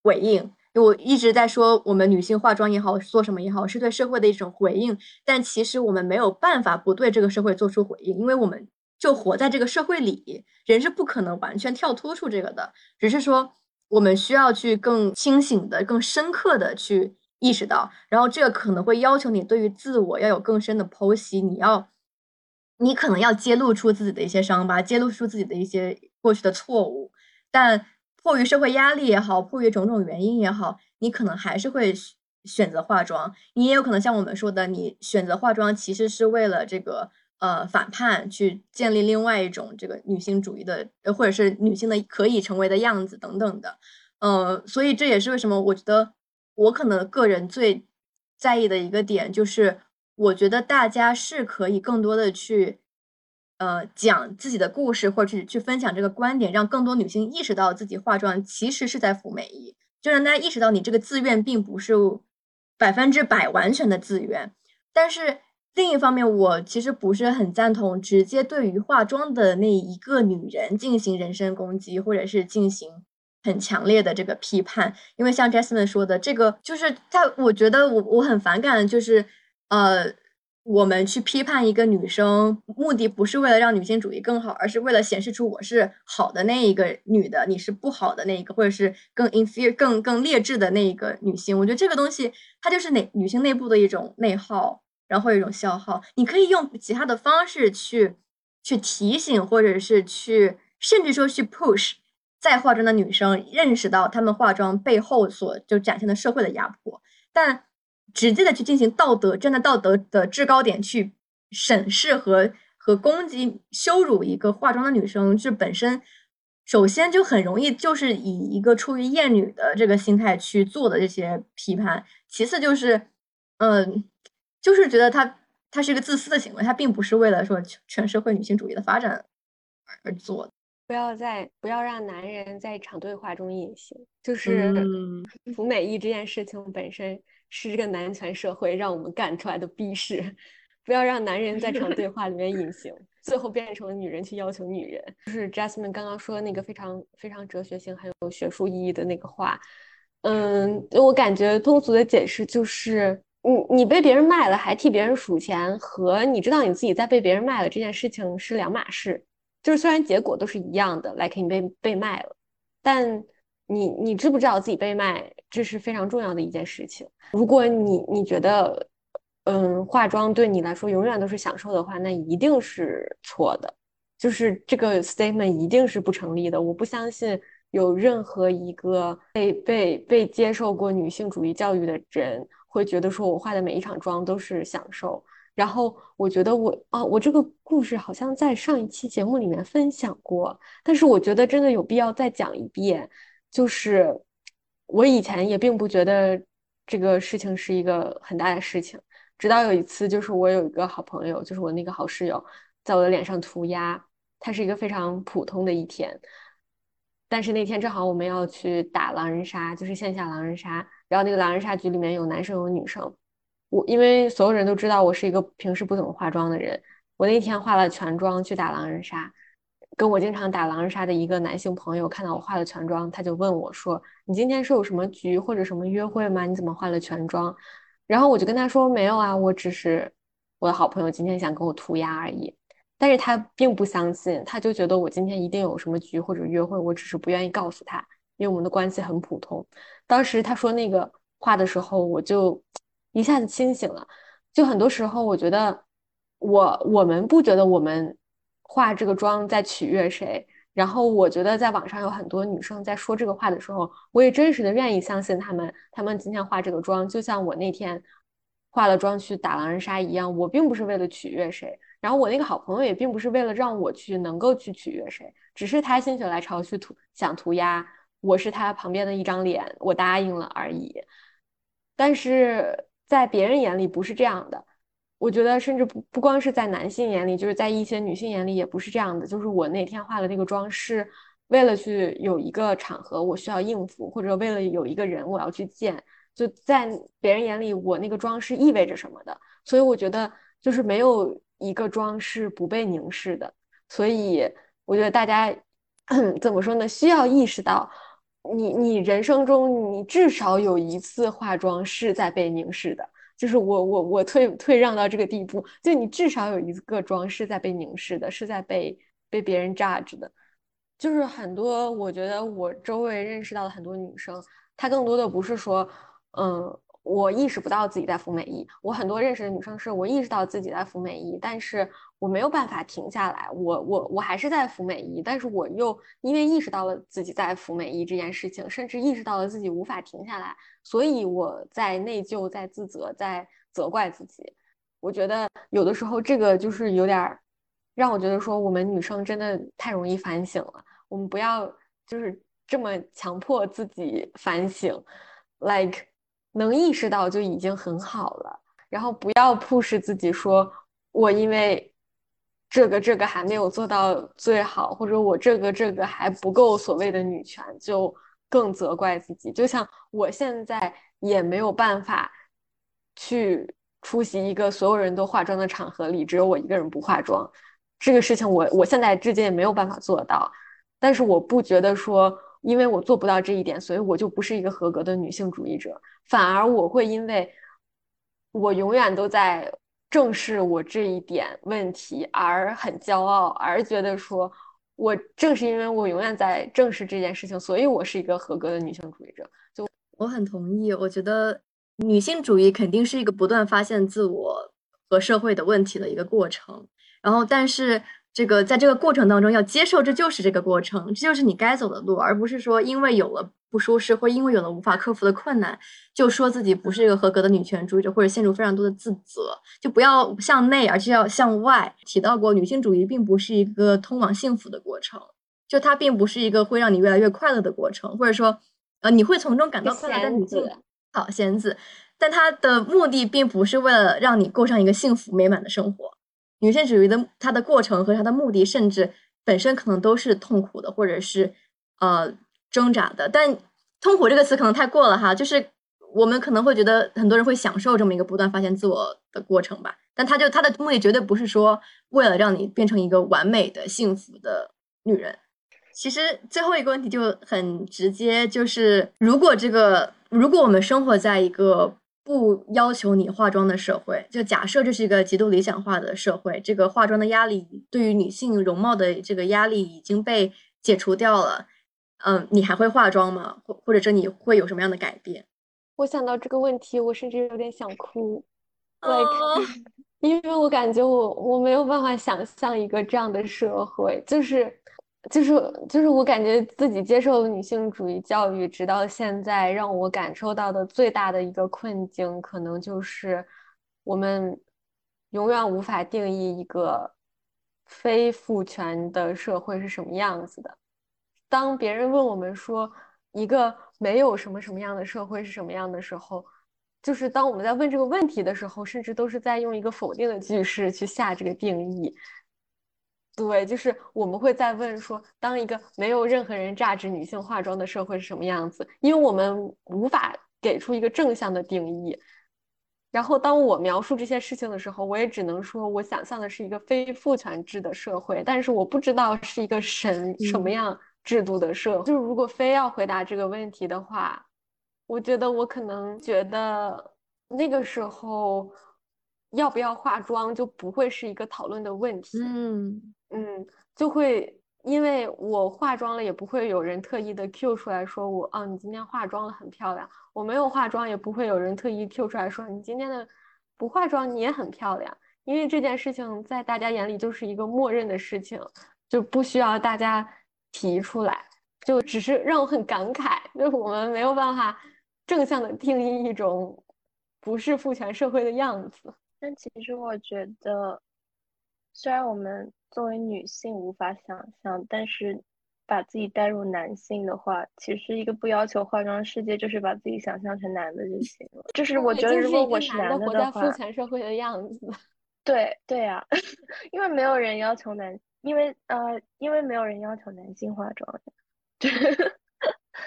回应。我一直在说，我们女性化妆也好，做什么也好，是对社会的一种回应。但其实我们没有办法不对这个社会做出回应，因为我们就活在这个社会里，人是不可能完全跳脱出这个的。只是说，我们需要去更清醒的、更深刻的去意识到，然后这个可能会要求你对于自我要有更深的剖析。你要，你可能要揭露出自己的一些伤疤，揭露出自己的一些过去的错误，但。迫于社会压力也好，迫于种种原因也好，你可能还是会选择化妆。你也有可能像我们说的，你选择化妆其实是为了这个呃反叛，去建立另外一种这个女性主义的，或者是女性的可以成为的样子等等的。嗯，所以这也是为什么我觉得我可能个人最在意的一个点，就是我觉得大家是可以更多的去。呃，讲自己的故事，或者去去分享这个观点，让更多女性意识到自己化妆其实是在服美役，就让大家意识到你这个自愿并不是百分之百完全的自愿。但是另一方面，我其实不是很赞同直接对于化妆的那一个女人进行人身攻击，或者是进行很强烈的这个批判，因为像 Jasmine 说的，这个就是他，我觉得我我很反感，就是呃。我们去批判一个女生，目的不是为了让女性主义更好，而是为了显示出我是好的那一个女的，你是不好的那一个，或者是更 inferior、更更劣质的那一个女性。我觉得这个东西它就是内女性内部的一种内耗，然后一种消耗。你可以用其他的方式去去提醒，或者是去甚至说去 push 在化妆的女生认识到她们化妆背后所就展现的社会的压迫，但直接的去进行道德站在道德的制高点去审视和和攻击羞辱一个化妆的女生，这本身首先就很容易就是以一个出于厌女的这个心态去做的这些批判，其次就是嗯，就是觉得她她是一个自私的行为，她并不是为了说全社会女性主义的发展而做的。不要在不要让男人在一场对话中隐形，就是服美役这件事情本身是这个男权社会让我们干出来的逼事。不要让男人在场对话里面隐形，最后变成了女人去要求女人。就是 Jasmine 刚刚说那个非常非常哲学性还有学术意义的那个话，嗯，我感觉通俗的解释就是，你你被别人卖了还替别人数钱，和你知道你自己在被别人卖了这件事情是两码事。就是虽然结果都是一样的，like 你被被卖了，但你你知不知道自己被卖，这是非常重要的一件事情。如果你你觉得，嗯，化妆对你来说永远都是享受的话，那一定是错的，就是这个 statement 一定是不成立的。我不相信有任何一个被被被接受过女性主义教育的人会觉得说我化的每一场妆都是享受。然后我觉得我啊，我这个故事好像在上一期节目里面分享过，但是我觉得真的有必要再讲一遍。就是我以前也并不觉得这个事情是一个很大的事情，直到有一次，就是我有一个好朋友，就是我那个好室友，在我的脸上涂鸦。它是一个非常普通的一天，但是那天正好我们要去打狼人杀，就是线下狼人杀，然后那个狼人杀局里面有男生有女生。我因为所有人都知道我是一个平时不怎么化妆的人，我那天化了全妆去打狼人杀，跟我经常打狼人杀的一个男性朋友看到我化了全妆，他就问我说：“你今天是有什么局或者什么约会吗？你怎么化了全妆？”然后我就跟他说：“没有啊，我只是我的好朋友今天想跟我涂鸦而已。”但是他并不相信，他就觉得我今天一定有什么局或者约会，我只是不愿意告诉他，因为我们的关系很普通。当时他说那个话的时候，我就。一下子清醒了，就很多时候，我觉得我我们不觉得我们化这个妆在取悦谁，然后我觉得在网上有很多女生在说这个话的时候，我也真实的愿意相信他们，他们今天化这个妆，就像我那天化了妆去打狼人杀一样，我并不是为了取悦谁，然后我那个好朋友也并不是为了让我去能够去取悦谁，只是他心血来潮去涂想涂鸦，我是他旁边的一张脸，我答应了而已，但是。在别人眼里不是这样的，我觉得甚至不不光是在男性眼里，就是在一些女性眼里也不是这样的。就是我那天化的那个妆是为了去有一个场合我需要应付，或者为了有一个人我要去见，就在别人眼里我那个妆是意味着什么的。所以我觉得就是没有一个妆是不被凝视的。所以我觉得大家 [CLEARS THROAT] 怎么说呢？需要意识到。你你人生中你至少有一次化妆是在被凝视的，就是我我我退退让到这个地步，就你至少有一个妆是在被凝视的，是在被被别人 judge 的，就是很多我觉得我周围认识到的很多女生，她更多的不是说，嗯。我意识不到自己在服美役，我很多认识的女生是我意识到自己在服美役，但是我没有办法停下来，我我我还是在服美役，但是我又因为意识到了自己在服美役这件事情，甚至意识到了自己无法停下来，所以我在内疚，在自责，在责怪自己。我觉得有的时候这个就是有点让我觉得说，我们女生真的太容易反省了，我们不要就是这么强迫自己反省，like。能意识到就已经很好了，然后不要 push 自己说，我因为这个这个还没有做到最好，或者我这个这个还不够所谓的女权，就更责怪自己。就像我现在也没有办法去出席一个所有人都化妆的场合里，只有我一个人不化妆，这个事情我我现在至今也没有办法做到。但是我不觉得说，因为我做不到这一点，所以我就不是一个合格的女性主义者。反而我会因为我永远都在正视我这一点问题而很骄傲，而觉得说我正是因为我永远在正视这件事情，所以我是一个合格的女性主义者。就我很同意，我觉得女性主义肯定是一个不断发现自我和社会的问题的一个过程。然后，但是。这个在这个过程当中要接受，这就是这个过程，这就是你该走的路，而不是说因为有了不舒适，或因为有了无法克服的困难，就说自己不是一个合格的女权主义者，或者陷入非常多的自责。就不要向内，而是要向外。提到过，女性主义并不是一个通往幸福的过程，就它并不是一个会让你越来越快乐的过程，或者说，呃，你会从中感到快乐。但女性好仙子，但它的目的并不是为了让你过上一个幸福美满的生活。女性主义的它的过程和它的目的，甚至本身可能都是痛苦的，或者是呃挣扎的。但痛苦这个词可能太过了哈，就是我们可能会觉得很多人会享受这么一个不断发现自我的过程吧。但他就他的目的绝对不是说为了让你变成一个完美的幸福的女人。其实最后一个问题就很直接，就是如果这个如果我们生活在一个。不要求你化妆的社会，就假设这是一个极度理想化的社会，这个化妆的压力对于女性容貌的这个压力已经被解除掉了。嗯，你还会化妆吗？或或者说你会有什么样的改变？我想到这个问题，我甚至有点想哭，like，[LAUGHS] 因为我感觉我我没有办法想象一个这样的社会，就是。就是就是我感觉自己接受女性主义教育，直到现在，让我感受到的最大的一个困境，可能就是我们永远无法定义一个非父权的社会是什么样子的。当别人问我们说一个没有什么什么样的社会是什么样的时候，就是当我们在问这个问题的时候，甚至都是在用一个否定的句式去下这个定义。对，就是我们会在问说，当一个没有任何人榨汁女性化妆的社会是什么样子？因为我们无法给出一个正向的定义。然后，当我描述这些事情的时候，我也只能说我想象的是一个非父权制的社会，但是我不知道是一个什什么样制度的社会。就是如果非要回答这个问题的话，我觉得我可能觉得那个时候。要不要化妆就不会是一个讨论的问题。嗯嗯，就会因为我化妆了，也不会有人特意的 Q 出来说我哦，你今天化妆了很漂亮。我没有化妆，也不会有人特意 Q 出来说你今天的不化妆你也很漂亮。因为这件事情在大家眼里就是一个默认的事情，就不需要大家提出来，就只是让我很感慨，就是我们没有办法正向的定义一种不是父权社会的样子。但其实我觉得，虽然我们作为女性无法想象，但是把自己带入男性的话，其实一个不要求化妆世界，就是把自己想象成男的就行了。就是我觉得，如果我是男的的话，活在父权社会的样子。[LAUGHS] 对对呀，[LAUGHS] 因为没有人要求男，因为呃，因为没有人要求男性化妆。[LAUGHS]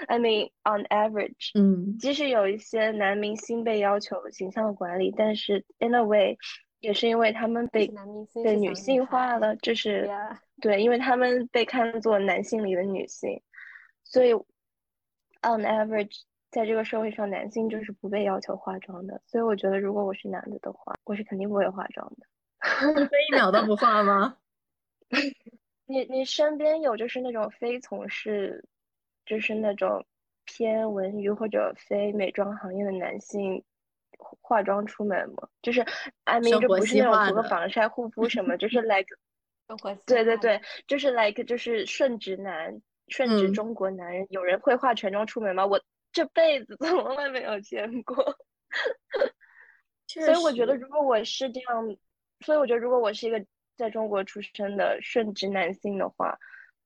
I mean, on average，嗯，即使有一些男明星被要求形象管理，但是 in a way，也是因为他们被被女性化了，就是对，因为他们被看作男性里的女性，所以 on average，在这个社会上，男性就是不被要求化妆的。所以我觉得，如果我是男的的话，我是肯定不会化妆的。[LAUGHS] 一秒都不化吗？[LAUGHS] 你你身边有就是那种非从事。就是那种偏文娱或者非美妆行业的男性化妆出门吗？就是，I mean，这不是那种涂个防晒护肤什么，就是 like，[LAUGHS] 对对对，就是 like，就是顺直男，顺直中国男人。有人会化全妆出门吗？我这辈子 [LAUGHS] 从来没有见过。所以我觉得，如果我是这样，所以我觉得，如果我是一个在中国出生的顺直男性的话。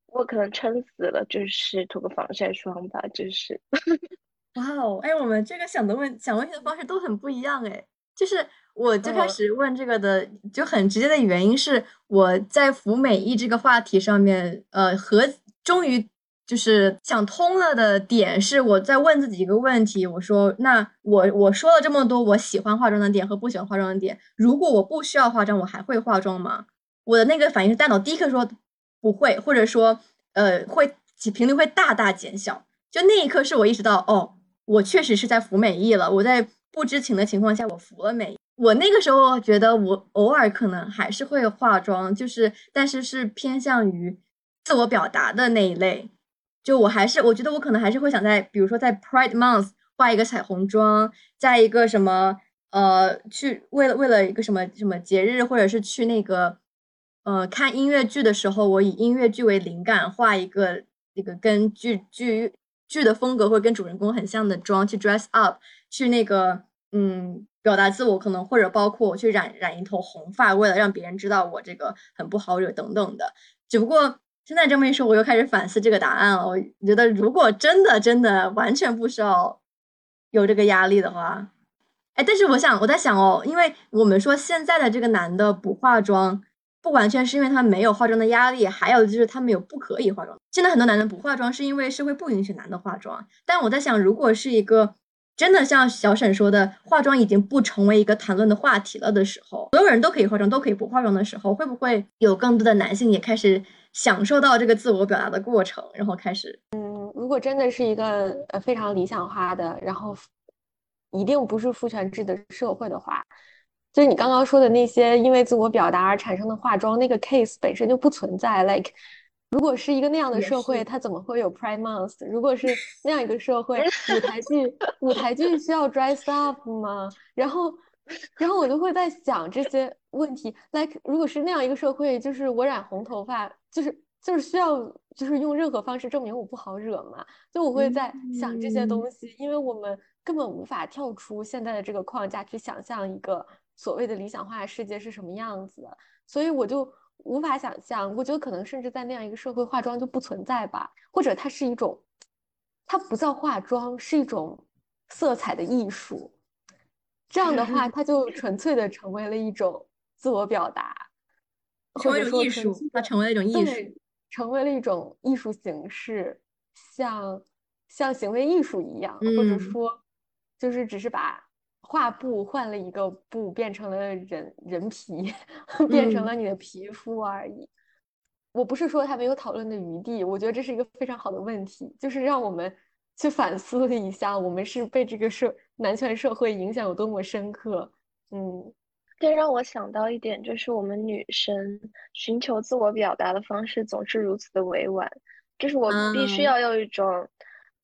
我可能撑死了，就是涂个防晒霜吧，就是。哇哦，哎，我们这个想的问想问题的方式都很不一样哎。就是我最开始问这个的，就很直接的原因是我在服美役这个话题上面，呃，和终于就是想通了的点是，我在问自己一个问题，我说，那我我说了这么多我喜欢化妆的点和不喜欢化妆的点，如果我不需要化妆，我还会化妆吗？我的那个反应是大脑第一刻说。不会，或者说，呃，会频率会大大减小。就那一刻，是我意识到，哦，我确实是在服美役了。我在不知情的情况下，我服了美。我那个时候觉得，我偶尔可能还是会化妆，就是，但是是偏向于自我表达的那一类。就我还是，我觉得我可能还是会想在，比如说在 Pride Month 画一个彩虹妆，在一个什么，呃，去为了为了一个什么什么节日，或者是去那个。呃看音乐剧的时候，我以音乐剧为灵感画一个这个跟剧剧剧的风格会跟主人公很像的妆去 dress up，去那个嗯表达自我，可能或者包括我去染染一头红发，为了让别人知道我这个很不好惹等等的。只不过现在这么一说，我又开始反思这个答案了。我觉得如果真的真的完全不需要有这个压力的话。哎，但是我想，我在想哦，因为我们说现在的这个男的不化妆，不完全是因为他没有化妆的压力，还有就是他们有不可以化妆。现在很多男的不化妆，是因为社会不允许男的化妆。但我在想，如果是一个真的像小沈说的，化妆已经不成为一个谈论的话题了的时候，所有人都可以化妆，都可以不化妆的时候，会不会有更多的男性也开始享受到这个自我表达的过程，然后开始？嗯，如果真的是一个呃非常理想化的，然后。一定不是父权制的社会的话，就是你刚刚说的那些因为自我表达而产生的化妆，那个 case 本身就不存在。Like，如果是一个那样的社会，它怎么会有 Pride Month？如果是 [LAUGHS] 那样一个社会，[LAUGHS] 舞台剧舞台剧需要 dress up 吗？然后，[LAUGHS] 然后我就会在想这些问题。Like，如果是那样一个社会，就是我染红头发，就是就是需要就是用任何方式证明我不好惹嘛？就我会在想这些东西，因为我们。根本无法跳出现在的这个框架去想象一个所谓的理想化的世界是什么样子的，所以我就无法想象。我觉得可能甚至在那样一个社会，化妆就不存在吧，或者它是一种，它不叫化妆，是一种色彩的艺术。这样的话，它就纯粹的成为了一种自我表达，或者说艺术，它成为了一种艺术，成为了一种艺术形式，像像行为艺术一样，或者说。就是只是把画布换了一个布，变成了人人皮，[LAUGHS] 变成了你的皮肤而已。我不是说他没有讨论的余地，我觉得这是一个非常好的问题，就是让我们去反思了一下，我们是被这个社男权社会影响有多么深刻。嗯，这让我想到一点，就是我们女生寻求自我表达的方式总是如此的委婉，就是我必须要用一种。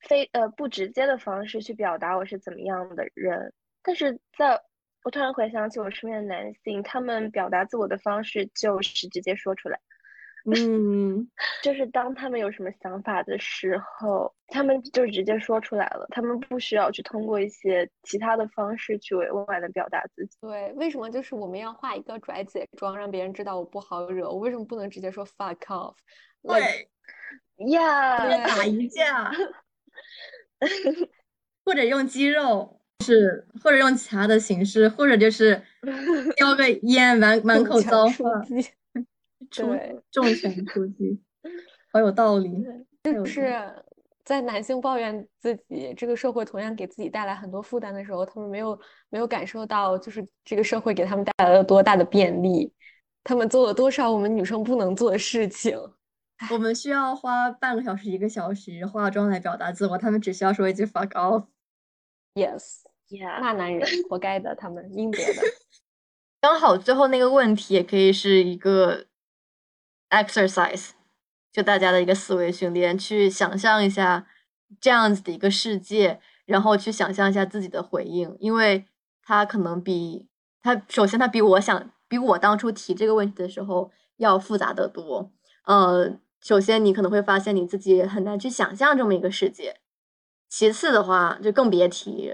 非呃不直接的方式去表达我是怎么样的人，但是在我突然回想起我身边的男性，他们表达自我的方式就是直接说出来，嗯，[LAUGHS] 就是当他们有什么想法的时候，他们就直接说出来了，他们不需要去通过一些其他的方式去委婉的表达自己。对，为什么就是我们要画一个拽姐妆，让别人知道我不好惹？我为什么不能直接说 fuck off？对，呀，打一架。[LAUGHS] 或者用肌肉，是或者用其他的形式，或者就是 [LAUGHS] 叼个烟，满满口脏话，[LAUGHS] 对，重拳出击，好有道理。就是在男性抱怨自己这个社会同样给自己带来很多负担的时候，他们没有没有感受到，就是这个社会给他们带来了多大的便利，他们做了多少我们女生不能做的事情。我们需要花半个小时、一个小时化妆来表达自我，他们只需要说一句 “fuck off”。Yes，yeah，骂男人活该的，他们应得的。[LAUGHS] 刚好最后那个问题也可以是一个 exercise，就大家的一个思维训练，去想象一下这样子的一个世界，然后去想象一下自己的回应，因为他可能比他首先他比我想比我当初提这个问题的时候要复杂的多，呃。首先，你可能会发现你自己很难去想象这么一个世界。其次的话，就更别提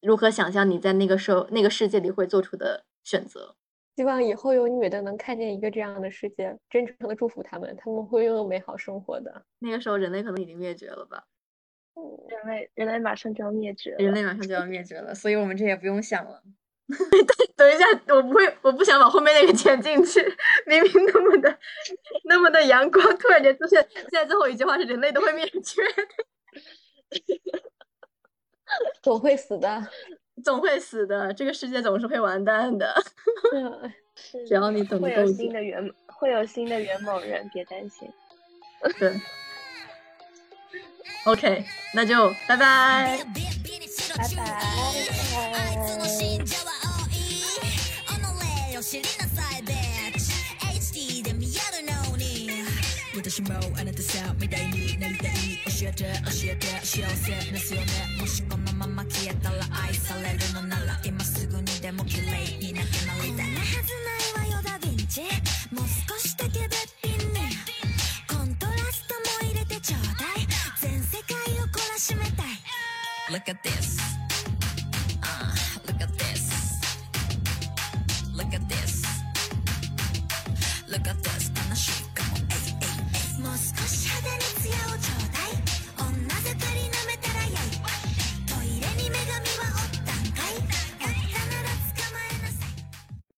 如何想象你在那个时候那个世界里会做出的选择。希望以后有女的能看见一个这样的世界，真诚的祝福他们，他们会拥有美好生活的。那个时候，人类可能已经灭绝了吧？人类，人类马上就要灭绝，人类马上就要灭绝了，所以我们这也不用想了。[LAUGHS] 等一下，我不会，我不想把后面那个剪进去。明明那么的，那么的阳光，突然间出现。现在最后一句话是：人类都会灭绝，[LAUGHS] [LAUGHS] 总会死的，总会死的。这个世界总是会完蛋的。[LAUGHS] 只要你等会有新的元，会有新的元猛人，别担心。对。OK，那就拜拜。拜拜。知りなさいビッチ HD で見えるのに私もあなたさみたいになりたい教えて教えて幸せですよね じもう少しだけべっぴんにコントラストも入れてちょうだい全世界を懲らしめたい Look at this uh, Look at this Look at this Look at